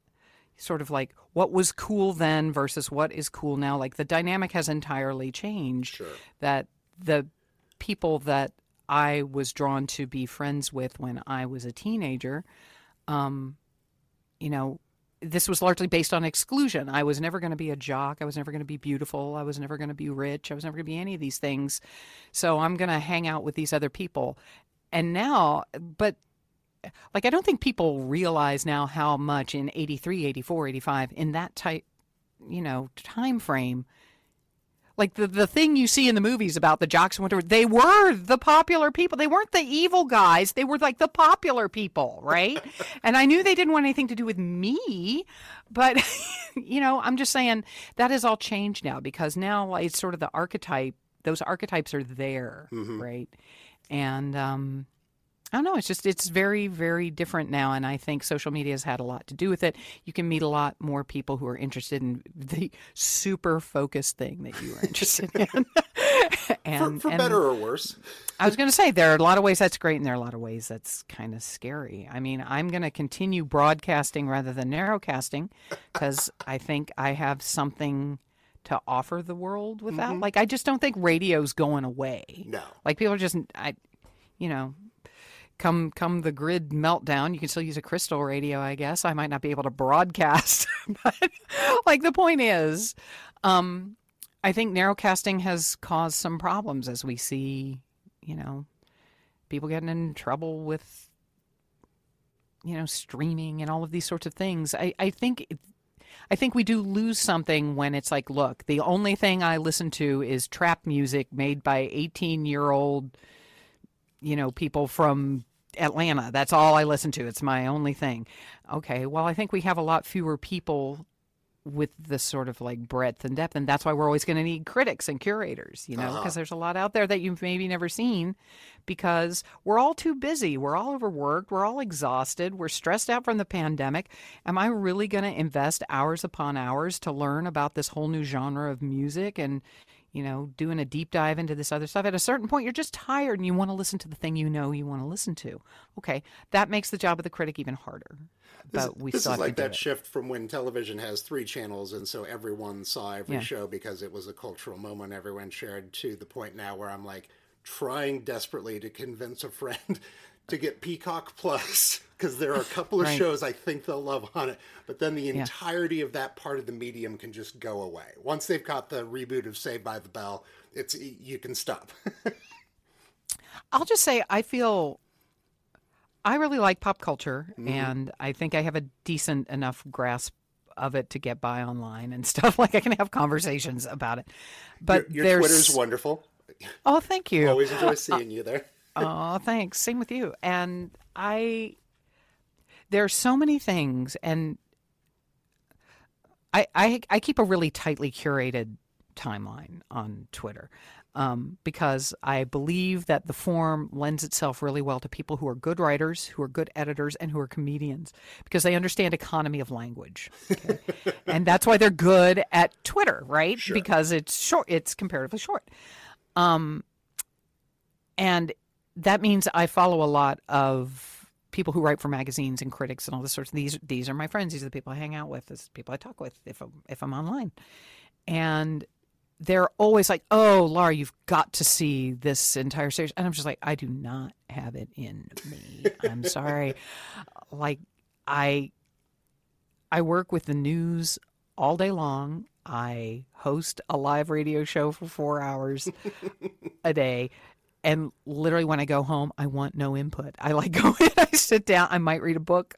D: sort of like what was cool then versus what is cool now. Like the dynamic has entirely changed.
A: Sure.
D: That the people that I was drawn to be friends with when I was a teenager, um, you know, this was largely based on exclusion. I was never going to be a jock. I was never going to be beautiful. I was never going to be rich. I was never going to be any of these things. So I'm going to hang out with these other people. And now, but like, I don't think people realize now how much in 83, 84, 85, in that type, you know, time frame, like the, the thing you see in the movies about the jocks and whatever, they were the popular people. They weren't the evil guys. They were like the popular people, right? and I knew they didn't want anything to do with me, but you know, I'm just saying that has all changed now because now it's sort of the archetype. Those archetypes are there, right? And um, I don't know. It's just it's very very different now, and I think social media has had a lot to do with it. You can meet a lot more people who are interested in the super focused thing that you are interested in.
A: for,
D: and,
A: for
D: and
A: better or worse.
D: I was going to say there are a lot of ways that's great, and there are a lot of ways that's kind of scary. I mean, I'm going to continue broadcasting rather than narrowcasting because I think I have something to offer the world with that. Mm-hmm. Like, I just don't think radio's going away.
A: No.
D: Like people are just, I, you know, come come the grid meltdown, you can still use a crystal radio, I guess. I might not be able to broadcast, but like the point is, um, I think narrowcasting has caused some problems as we see, you know, people getting in trouble with, you know, streaming and all of these sorts of things. I I think. It, I think we do lose something when it's like, look, the only thing I listen to is trap music made by 18 year old, you know, people from Atlanta. That's all I listen to. It's my only thing. Okay, well, I think we have a lot fewer people with the sort of like breadth and depth, and that's why we're always going to need critics and curators, you know, because
A: Uh-huh.
D: there's a lot out there that you've maybe never seen because we're all too busy. We're all overworked. We're all exhausted. We're stressed out from the pandemic. Am I really going to invest hours upon hours to learn about this whole new genre of music? And, you know, doing a deep dive into this other stuff. At a certain point, you're just tired and you want to listen to the thing you know you want to listen to. Okay, that makes the job of the critic even harder.
A: This,
D: But we
A: this is like that shift from when television has three channels, and so everyone saw every
D: Yeah.
A: show because it was a cultural moment everyone shared. To the point now where I'm like trying desperately to convince a friend to get Peacock Plus because there are a couple of
D: Right.
A: shows I think they'll love on it, but then the entirety of that part of the medium can just go away once they've got the reboot of Saved by the Bell. It's you can stop.
D: I'll just say I feel I really like pop culture
A: Mm-hmm.
D: and I think I have a decent enough grasp of it to get by online and stuff like I can have conversations about it. But
A: your
D: there's
A: Twitter's wonderful.
D: Oh, thank you.
A: Always enjoy seeing you there.
D: Oh, thanks. Same with you. And I, there are so many things, and I, I, I keep a really tightly curated timeline on Twitter um, because I believe that the form lends itself really well to people who are good writers, who are good editors, and who are comedians because they understand economy of language. okay? and that's why they're good at Twitter, right? Because it's short, it's comparatively short. Um, and that means I follow a lot of people who write for magazines and critics and all this sorts of these these are my friends. These are the people I hang out with. These is the people I talk with if I'm if I'm online. And they're always like oh Laura you've got to see this entire series. And I'm just like I do not have it in me. I'm sorry. Like I I work with the news all day long. I host a live radio show for 4 hours a day and literally when I go home, I want no input. I like go in, I sit down, I might read a book,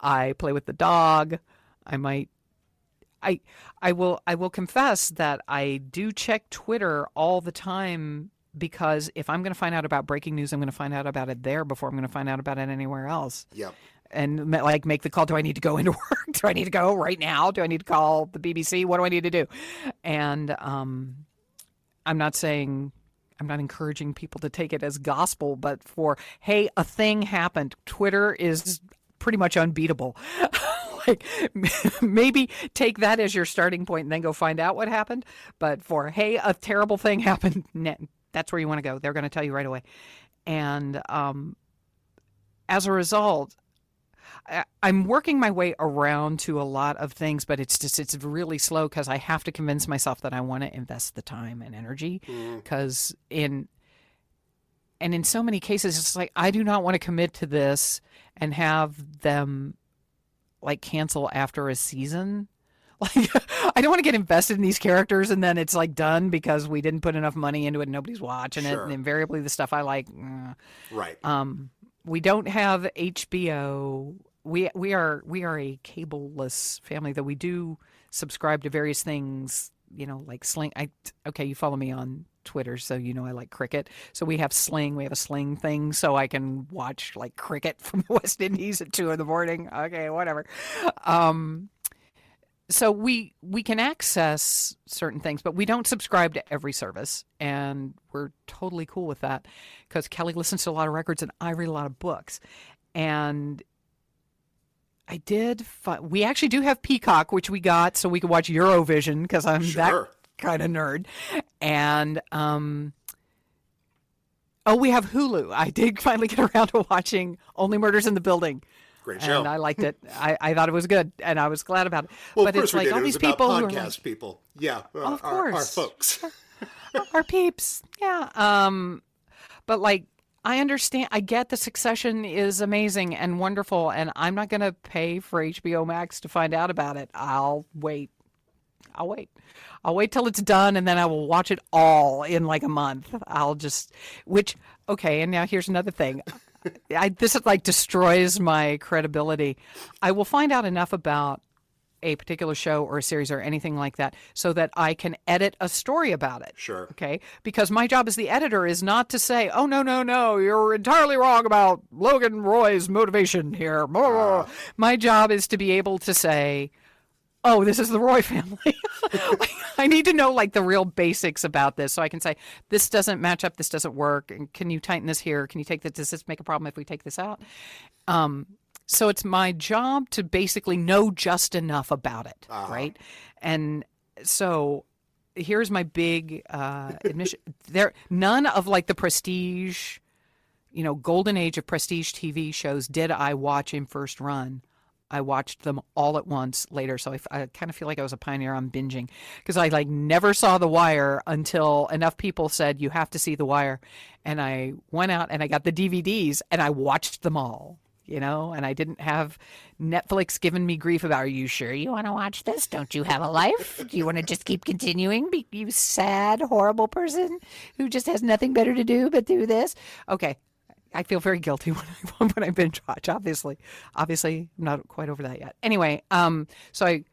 D: I play with the dog, I might I I will I will confess that I do check Twitter all the time because if I'm going to find out about breaking news, I'm going to find out about it there before I'm going to find out about it anywhere else.
A: Yep.
D: And like make the call. Do I need to go into work? Do I need to go right now? Do I need to call the BBC? What do I need to do? And um, I'm not saying I'm not encouraging people to take it as gospel, but for hey, a thing happened. Twitter is pretty much unbeatable. like maybe take that as your starting point and then go find out what happened. But for hey, a terrible thing happened. That's where you want to go. They're going to tell you right away. And um, as a result, I- I'm working my way around to a lot of things, but it's just it's really slow because I have to convince myself that I want to invest the time and energy. Because in and in so many cases, it's like I do not want to commit to this and have them like cancel after a season. Like I don't want to get invested in these characters and then it's like done because we didn't put enough money into it. and Nobody's watching it, and invariably the stuff I like. mm,
A: Right.
D: um, we don't have HBO. We we are we are a cableless family, though we do subscribe to various things. You know, like Sling. I okay, you follow me on Twitter, so you know I like cricket. So we have Sling. We have a Sling thing, so I can watch like cricket from the West Indies at two in the morning. Okay, whatever. Um, so we we can access certain things but we don't subscribe to every service and we're totally cool with that because kelly listens to a lot of records and i read a lot of books. And i did fi- we actually do have peacock which we got so we could watch eurovision because i'm
A: Sure.
D: that kind of nerd. And um oh we have hulu. I did finally get around to watching only murders in the building
A: Great show.
D: and I liked it. I, I thought it was good, and I was glad about it.
A: well,
D: but
A: of
D: it's
A: course we
D: like
A: did.
D: all
A: it was
D: these
A: about
D: people who are
A: podcast people. Yeah. uh,
D: Of
A: our, our folks.
D: our peeps, yeah. Um, but like I understand, I get the Succession is amazing and wonderful, and I'm not going to pay for HBO Max to find out about it. I'll wait. I'll wait. I'll wait till it's done, and then I will watch it all in like a month. I'll just, which okay. And now here's another thing. I, this like destroys my credibility. I will find out enough about a particular show or a series or anything like that so that I can edit a story about it.
A: Sure.
D: Okay. Because my job as the editor is not to say, oh, no, no, no, you're entirely wrong about Logan Roy's motivation here. Blah." My job is to be able to say, oh, this is the Roy family. I need to know like the real basics about this so I can say, this doesn't match up, this doesn't work. And can you tighten this here? Can you take this? Does this make a problem if we take this out? Um, so it's my job to basically know just enough about it, right? And so here's my big uh, admission. There, none of like the prestige, you know, golden age of prestige TV shows did I watch in first run. I watched them all at once later, so I, I kind of feel like I was a pioneer on binging because I like never saw The Wire until enough people said you have to see The Wire, and I went out and I got the DVDs and I watched them all you know, and I didn't have Netflix giving me grief about, are you sure you want to watch this? Don't you have a life? Do you want to just keep continuing? Be, you sad, horrible person who just has nothing better to do but do this? Okay. I feel very guilty when I, when I binge watch, obviously. Obviously, I'm not quite over that yet. Anyway, um, so I,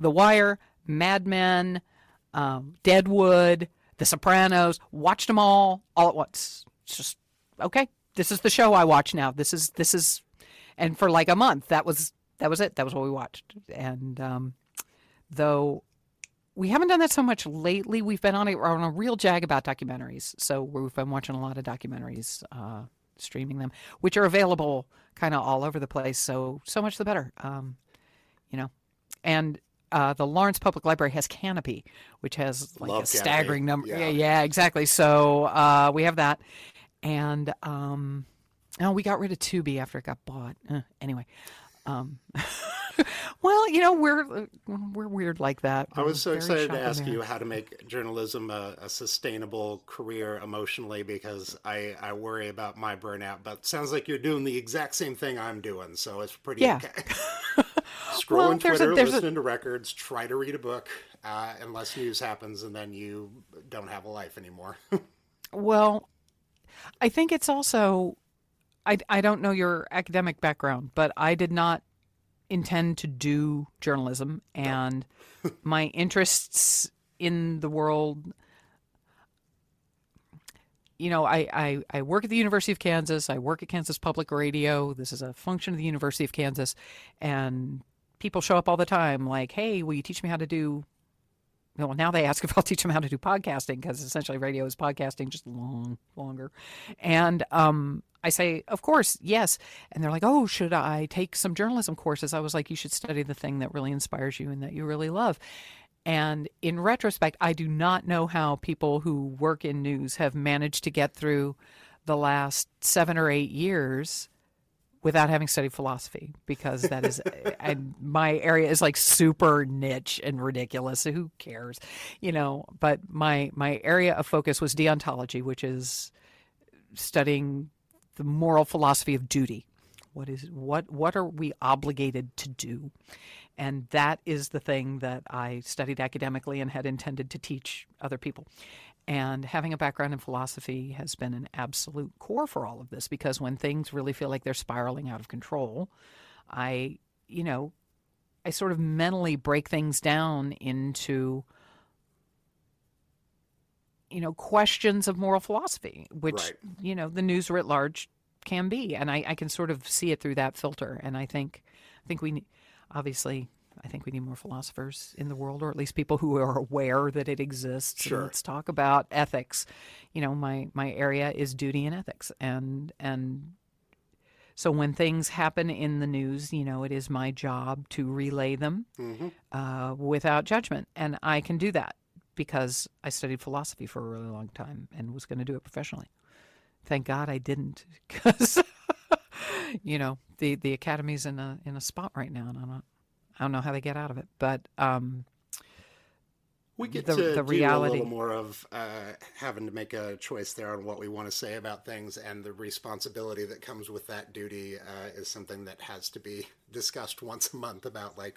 D: The Wire, Mad Men, um, Deadwood, The Sopranos, watched them all all at once. It's just, okay, this is the show I watch now. This is this is, and for like a month, that was that was it. That was what we watched. And um, though we haven't done that so much lately, we've been on a, on a real jag about documentaries. So we've been watching a lot of documentaries, uh, streaming them, which are available kind of all over the place. So so much the better. Um, you know, and uh, the Lawrence Public Library has Kanopy, which has like
A: Love
D: a staggering number.
A: Yeah.
D: Yeah, yeah, exactly. So uh, we have that, and um, oh, we got rid of Tubi after it got bought. Uh, anyway, um, well, you know we're we're weird like that.
A: I was so excited to ask you how to make journalism a, a sustainable career emotionally because I, I worry about my burnout. But sounds like you're doing the exact same thing I'm doing, so it's pretty
D: Yeah.
A: okay. Scrolling
D: Well, there's a-
A: Twitter,
D: there's a-
A: listening to records, try to read a book, uh, unless news happens, and then you don't have a life anymore.
D: Well, I think it's also, I, I don't know your academic background, but I did not intend to do journalism, and my interests in the world. You know, I, I, I work at the University of Kansas. I work at Kansas Public Radio. This is a function of the University of Kansas. And people show up all the time like, hey, will you teach me how to do well, now they ask if I'll teach them how to do podcasting because essentially radio is podcasting, just long, longer. And um, I say, of course, yes. And they're like, oh, should I take some journalism courses? I was like, you should study the thing that really inspires you and that you really love. And in retrospect, I do not know how people who work in news have managed to get through the last seven or eight years without having studied philosophy because that is and my area is like super niche and ridiculous so who cares you know? But my my area of focus was deontology which is studying the moral philosophy of duty. What is what what are we obligated to do? And that is the thing that I studied academically and had intended to teach other people. And having a background in philosophy has been an absolute core for all of this because when things really feel like they're spiraling out of control, I, you know, I sort of mentally break things down into, you know, questions of moral philosophy, which,
A: Right.
D: you know, the news writ large can be. And I, I can sort of see it through that filter. And I think, I think we, obviously, I think we need more philosophers in the world, or at least people who are aware that it exists. And
A: Sure.
D: let's talk about ethics. You know, my my area is duty and ethics, and and so when things happen in the news, you know, it is my job to relay them uh, without judgment, and I can do that because I studied philosophy for a really long time and was going to do it professionally. Thank God I didn't, because you know the the academy's in a in a spot right now, and I'm not. I don't know how they get out of it, but um,
A: We get
D: The-
A: to
D: the
A: do
D: reality-
A: a little more of uh, having to make a choice there on what we want to say about things, and the responsibility that comes with that duty uh, is something that has to be discussed once a month about like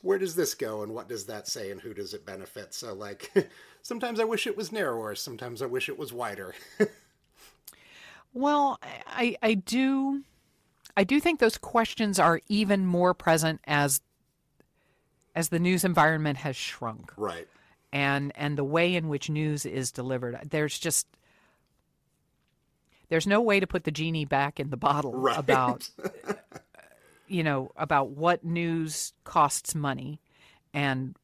A: where does this go and what does that say and who does it benefit. So like sometimes I wish it was narrower, sometimes I wish it was wider.
D: Well, I I do I do think those questions are even more present as as the news environment has shrunk
A: right.
D: and and the way in which news is delivered. There's just there's no way to put the genie back in the bottle
A: Right.
D: about you know about what news costs money and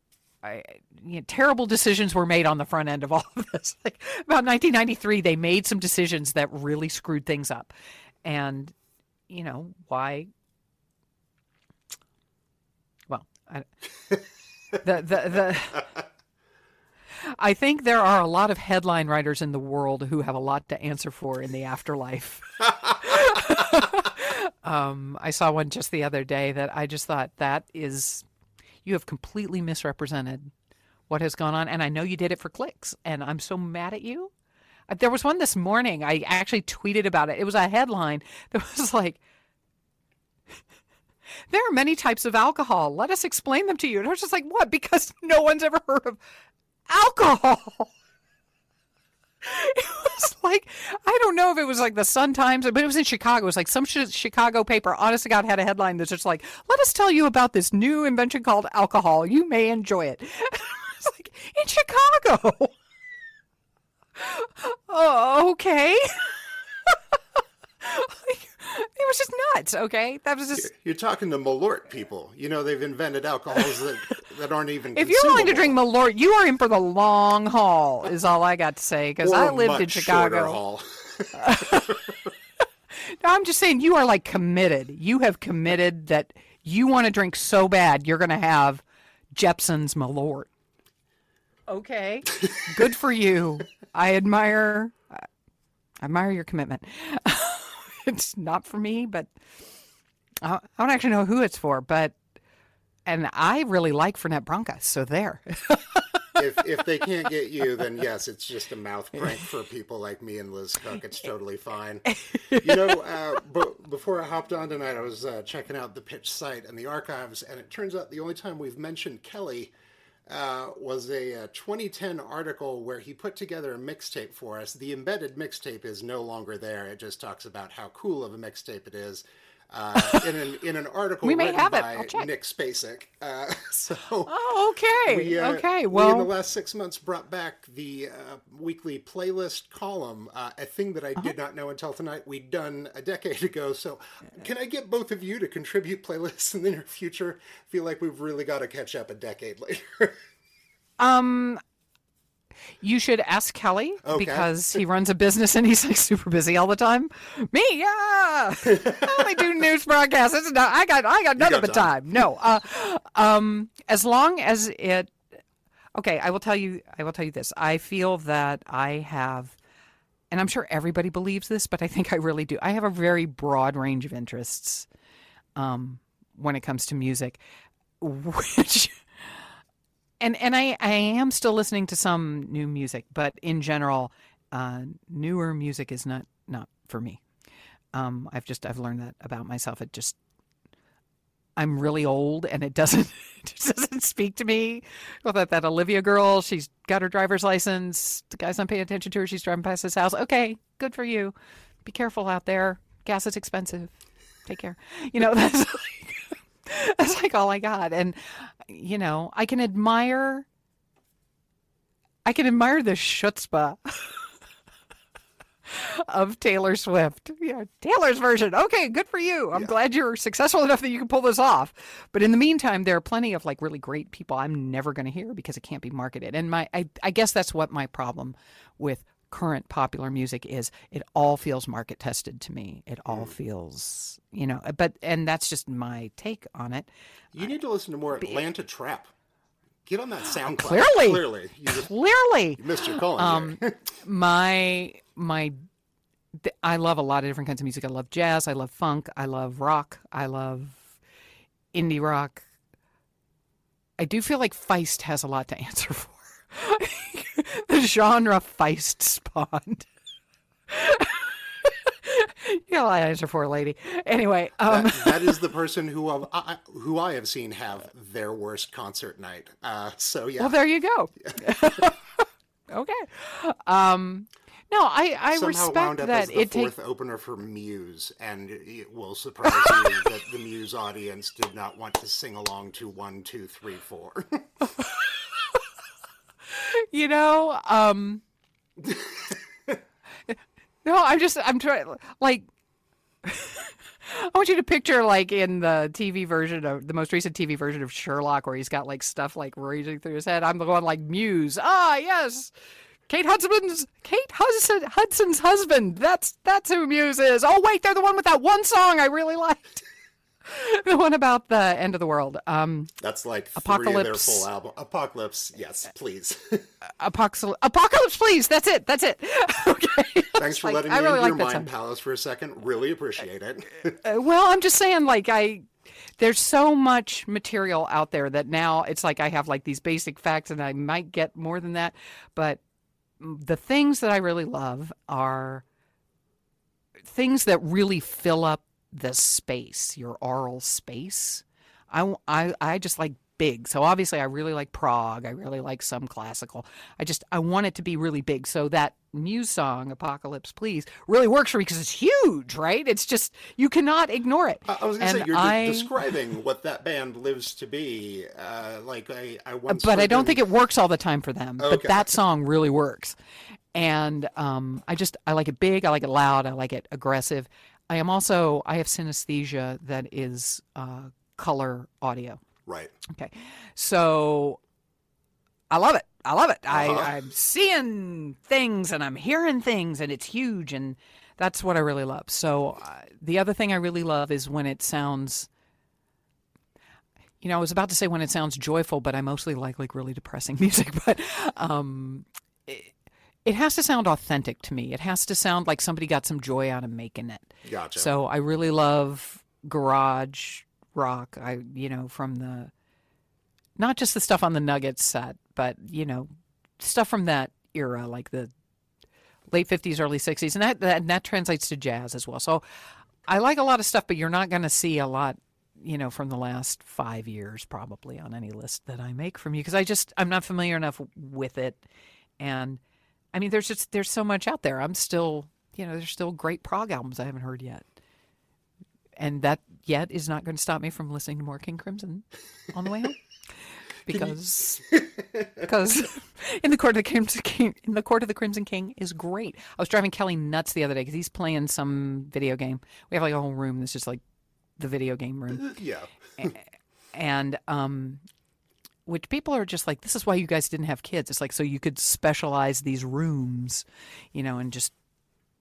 D: I, you know, terrible decisions were made on the front end of all of this. Like about 1993, they made some decisions that really screwed things up, and you know why? Well, I, the the the I think there are a lot of headline writers in the world who have a lot to answer for in the afterlife. um, I saw one just the other day that I just thought that is, you have completely misrepresented what has gone on. And I know you did it for clicks, and I'm so mad at you. Uh, There was one this morning. I actually tweeted about it. It was a headline that was like, there are many types of alcohol. Let us explain them to you. And I was just like, what? Because no one's ever heard of alcohol. It was like, I don't know if it was like the Sun Times, but it was in Chicago. It was like some Chicago paper, honest to God, had a headline that's just like, let us tell you about this new invention called alcohol. You may enjoy it. It's like, in Chicago. oh, okay. Like, it was just nuts, okay? That was just.
A: You're talking to Malort people. You know they've invented alcohols that, that aren't even.
D: If you're willing to drink. Malort, you are in for the long haul. Is all I got to say because I lived in Chicago. I'm just saying you are like committed. You have committed that you want to drink so bad you're going to have Jeppson's Malort. Okay, good for you. I admire. I admire your commitment. it's not for me, but I don't actually know who it's for. But and I really like Fernet Branca, so there.
A: if if they can't get you, then yes, it's just a mouth prank for people like me and Liz Cook. It's totally fine. You know, uh, but before I hopped on tonight, I was uh, checking out the pitch site and the archives, and it turns out the only time we've mentioned Kelly uh, was a, uh 2010 article where he put together a mixtape for us. The embedded mixtape is no longer there. It just talks about how cool of a mixtape it is. Uh, in an in an article
D: We may
A: written
D: have it.
A: by
D: I'll check.
A: Nick Spacek. Uh, so
D: Oh, okay.
A: we, uh,
D: okay.
A: we in
D: Well,
A: the last six months brought back the uh, weekly playlist column, uh, a thing that I
D: Uh-huh.
A: did not know until tonight. We'd done a decade ago. So, can I get both of you to contribute playlists in the near future? feel like we've really got to catch up a decade later.
D: Um, you should ask Kelly
A: Okay.
D: because he runs a business and he's like super busy all the time. Me, yeah, I only do news broadcasts. It's not. I got. I got none
A: got
D: of the
A: time.
D: time. No. Uh, um, as long as it. Okay, I will tell you. I will tell you this. I feel that I have. And I'm sure everybody believes this, but I think I really do. I have a very broad range of interests um, when it comes to music, which and and I, I am still listening to some new music, but in general, uh, newer music is not not for me. Um, I've just I've learned that about myself. It just I'm really old, and it doesn't it doesn't speak to me. Well, that that Olivia girl, she's got her driver's license. The guy's not paying attention to her. She's driving past his house. Okay, good for you. Be careful out there. Gas is expensive. Take care. You know that's. Like, that's like all I got. And, you know, I can admire, I can admire the chutzpah of Taylor Swift. Yeah, Taylor's version. Okay, good for you. I'm glad you're successful enough that you can pull this off. But in the meantime, there are plenty of like really great people I'm never going to hear because it can't be marketed. And my, I, I guess that's what my problem with current popular music is it all feels market tested to me it all mm. feels you know uh, but and that's just my take on it
A: you need to listen to more uh, Atlanta Trap. Get on that SoundCloud.
D: Clearly.
A: clearly, you just
D: clearly
A: missed your calling.
D: Um, my my th- I love a lot of different kinds of music. I love jazz, I love funk, I love rock, I love indie rock. I do feel like Feist has a lot to answer for. the genre Feist spawned. you got a lot to answer for, lady. Anyway, um,
A: That- that is the person who I've, I, who I have seen have their worst concert night. Uh, so yeah,
D: well, there you go. okay. Um, no, I I
A: somehow
D: respect
A: wound up
D: that
A: as the
D: it
A: fourth opener for Muse, and it will surprise you that the Muse audience did not want to sing along to one, two, three, four.
D: you know um no i'm just i'm trying like i want you to picture like in the tv version of the most recent tv version of sherlock where he's got like stuff like raging through his head i'm the one like muse ah yes Kate Hudson's Kate Hudson, Hudson's husband. That's that's who Muse is. Oh wait, they're the one with that one song I really liked. the one about the end of the world. Um,
A: That's like three of their
D: Apocalypse.
A: full album. Apocalypse, yes, please.
D: Apocalypse, Apocalypse, please. That's it. That's it. okay.
A: Thanks for
D: Like,
A: letting
D: I
A: me
D: really
A: into
D: like
A: your mind palace for a second. Really appreciate it.
D: Uh, well, I'm just saying, like I, there's so much material out there that now it's like I have like these basic facts, and I might get more than that. But the things that I really love are things that really fill up the space, your aural space. I, I, I just like big. So obviously I really like prog. I really like some classical. I just I want it to be really big. So that Muse song Apocalypse Please really works for me because it's huge, right? It's just you cannot ignore it.
A: I I was going to say you're
D: I-
A: describing what that band lives to be. Uh, like I, I once.
D: but I don't
A: them-
D: think it works all the time for them. But that song really works, and um, I just I like it big. I like it loud. I like it aggressive. I am also I have synesthesia that is uh, color audio.
A: Right.
D: Okay, so I love it. I love it.
A: Uh-huh.
D: I, I'm seeing things and I'm hearing things, and it's huge, and that's what I really love. So uh, the other thing I really love is when it sounds. You know, I was about to say when it sounds joyful, but I mostly like like really depressing music. But um, it, it has to sound authentic to me. It has to sound like somebody got some joy out of making it.
A: Gotcha.
D: So I really love garage rock. I you know from the not just the stuff on the Nuggets set, but you know stuff from that era, like the late fifties, early sixties, and that, that and that translates to jazz as well. So I like a lot of stuff, but you're not going to see a lot, you know, from the last five years probably on any list that I make from you because I just I'm not familiar enough with it, and I mean there's just there's so much out there. I'm still you know there's still great prog albums I haven't heard yet and that yet is not going to stop me from listening to more King Crimson on the way home. Because, because in the court of the Crimson King, in the court of the Crimson King is great. I was driving Kelly nuts the other day because he's playing some video game. We have like a whole room that's just like the video game room,
A: yeah.
D: and um, which people are just like, this is why you guys didn't have kids. It's like so you could specialize these rooms, you know, and just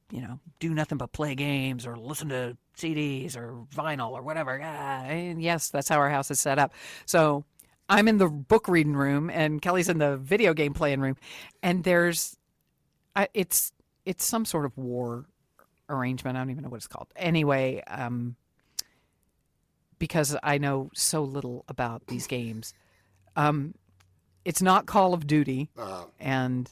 D: you know, do nothing but play games or listen to CDs or vinyl or whatever. Ah, and yes, that's how our house is set up. So I'm in the book reading room and Kelly's in the video game playing room, and there's, it's it's some sort of war arrangement. I don't even know what it's called. Anyway, um, because I know so little about these games, um, it's not Call of Duty
A: Uh,
D: and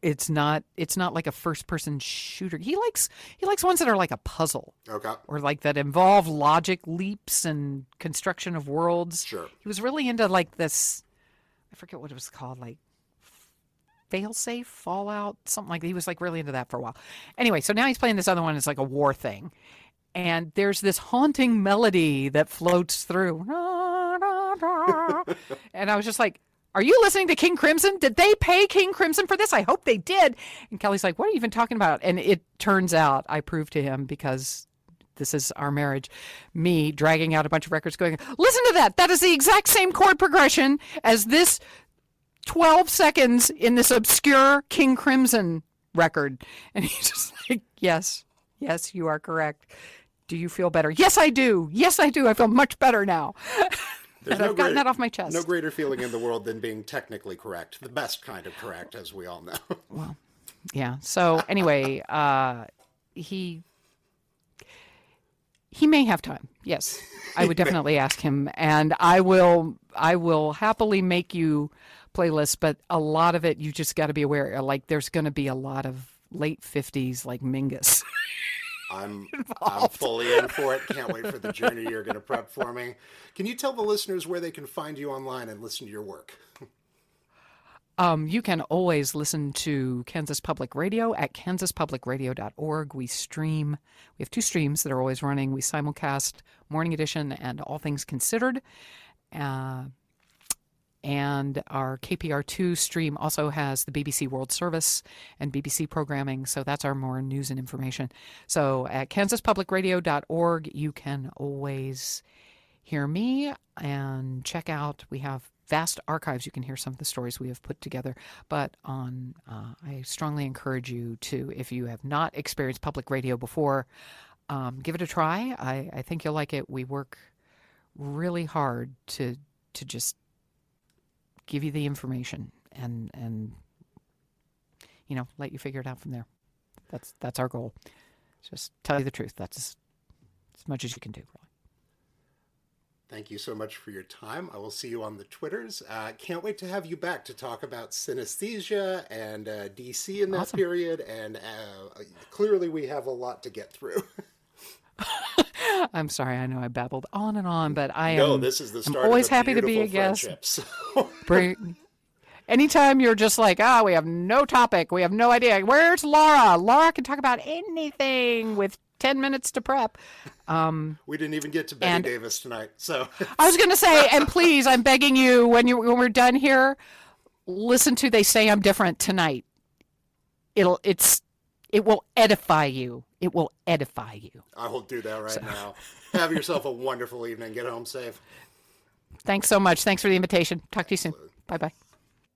D: it's not it's not like a first person shooter. He likes he likes ones that are like a puzzle
A: okay.
D: or like that involve logic leaps and construction of worlds.
A: Sure.
D: he was really into like this i forget what it was called like failsafe fallout something like that. He was like really into that for a while. Anyway so now he's playing this other one. It's like a war thing. And there's this haunting melody that floats through and i was just like are you listening to King Crimson? Did they pay King Crimson for this? I hope they did. And Kelly's like, What are you even talking about? And it turns out I proved to him because this is our marriage. Me dragging out a bunch of records going, Listen to that. That is the exact same chord progression as this 12 seconds in this obscure King Crimson record. And he's just like, Yes, yes, you are correct. Do you feel better? Yes, I do. Yes, I do. I feel much better now.
A: There's
D: And I've gotten that off my chest.
A: No greater feeling in the world than being technically correct. The best kind of correct, as we all know.
D: Well, yeah. So anyway, uh, he he may have time. Yes, I would definitely ask him, and I will. I will happily make you playlists, but a lot of it you just got to be aware. Like, there's going to be a lot of late fifties, like Mingus.
A: I'm I'm fully in for it. Can't wait for the journey you're going to prep for me. Can you tell the listeners where they can find you online and listen to your work?
D: Um, you can always listen to Kansas Public Radio at kansaspublicradio.org. We stream, we have two streams that are always running. We simulcast Morning Edition and All Things Considered. Uh, and our KPR2 stream also has the BBC World Service and BBC programming. So that's our more news and information. So at kansaspublicradio.org, you can always hear me and check out. We have vast archives. You can hear some of the stories we have put together. But on, uh, I strongly encourage you to, if you have not experienced public radio before, um, give it a try. I, I think you'll like it. We work really hard to to just give you the information and and you know let you figure it out from there. That's that's our goal. Just tell you the truth. That's as much as you can do, really.
A: Thank you so much for your time. I will see you on the Twitters. Uh, can't wait to have you back to talk about synesthesia and uh, DC in that
D: Awesome.
A: period. And uh, clearly, we have a lot to get through.
D: I'm sorry. I know I babbled on and on, but I
A: no,
D: am.
A: this is the
D: I'm
A: start.
D: always
A: of a
D: happy to be a guest. Bring, anytime you're just like, ah, we have no topic, we have no idea. Where's Laura? Laura can talk about anything with 10 minutes to prep. Um,
A: we didn't even get to Betty
D: And-
A: Davis tonight. So
D: I was going to say, and please, I'm begging you, when you when we're done here, listen to "They Say I'm Different" tonight. It'll it's it will edify you. It will edify you.
A: I will do that right now. Have yourself a wonderful evening. Get home safe.
D: Thanks so much. Thanks for the invitation. Talk to you soon. Bye bye.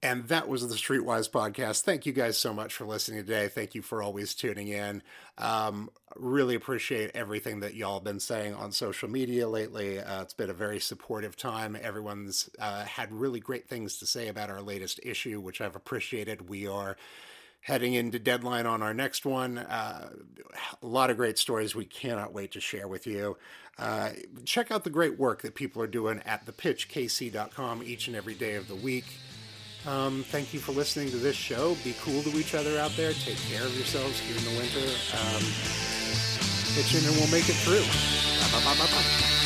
A: And that was the Streetwise podcast. Thank you guys so much for listening today. Thank you for always tuning in. Um, really appreciate everything that y'all have been saying on social media lately. Uh, it's been a very supportive time. Everyone's uh, had really great things to say about our latest issue, which I've appreciated. We are heading into deadline on our next one. Uh, a lot of great stories we cannot wait to share with you. Uh, check out the great work that people are doing at thepitchkc.com each and every day of the week. Um, thank you for listening to this show. Be cool to each other out there. Take care of yourselves here in the winter. Um, pitch in and we'll make it through. Bye, bye, bye.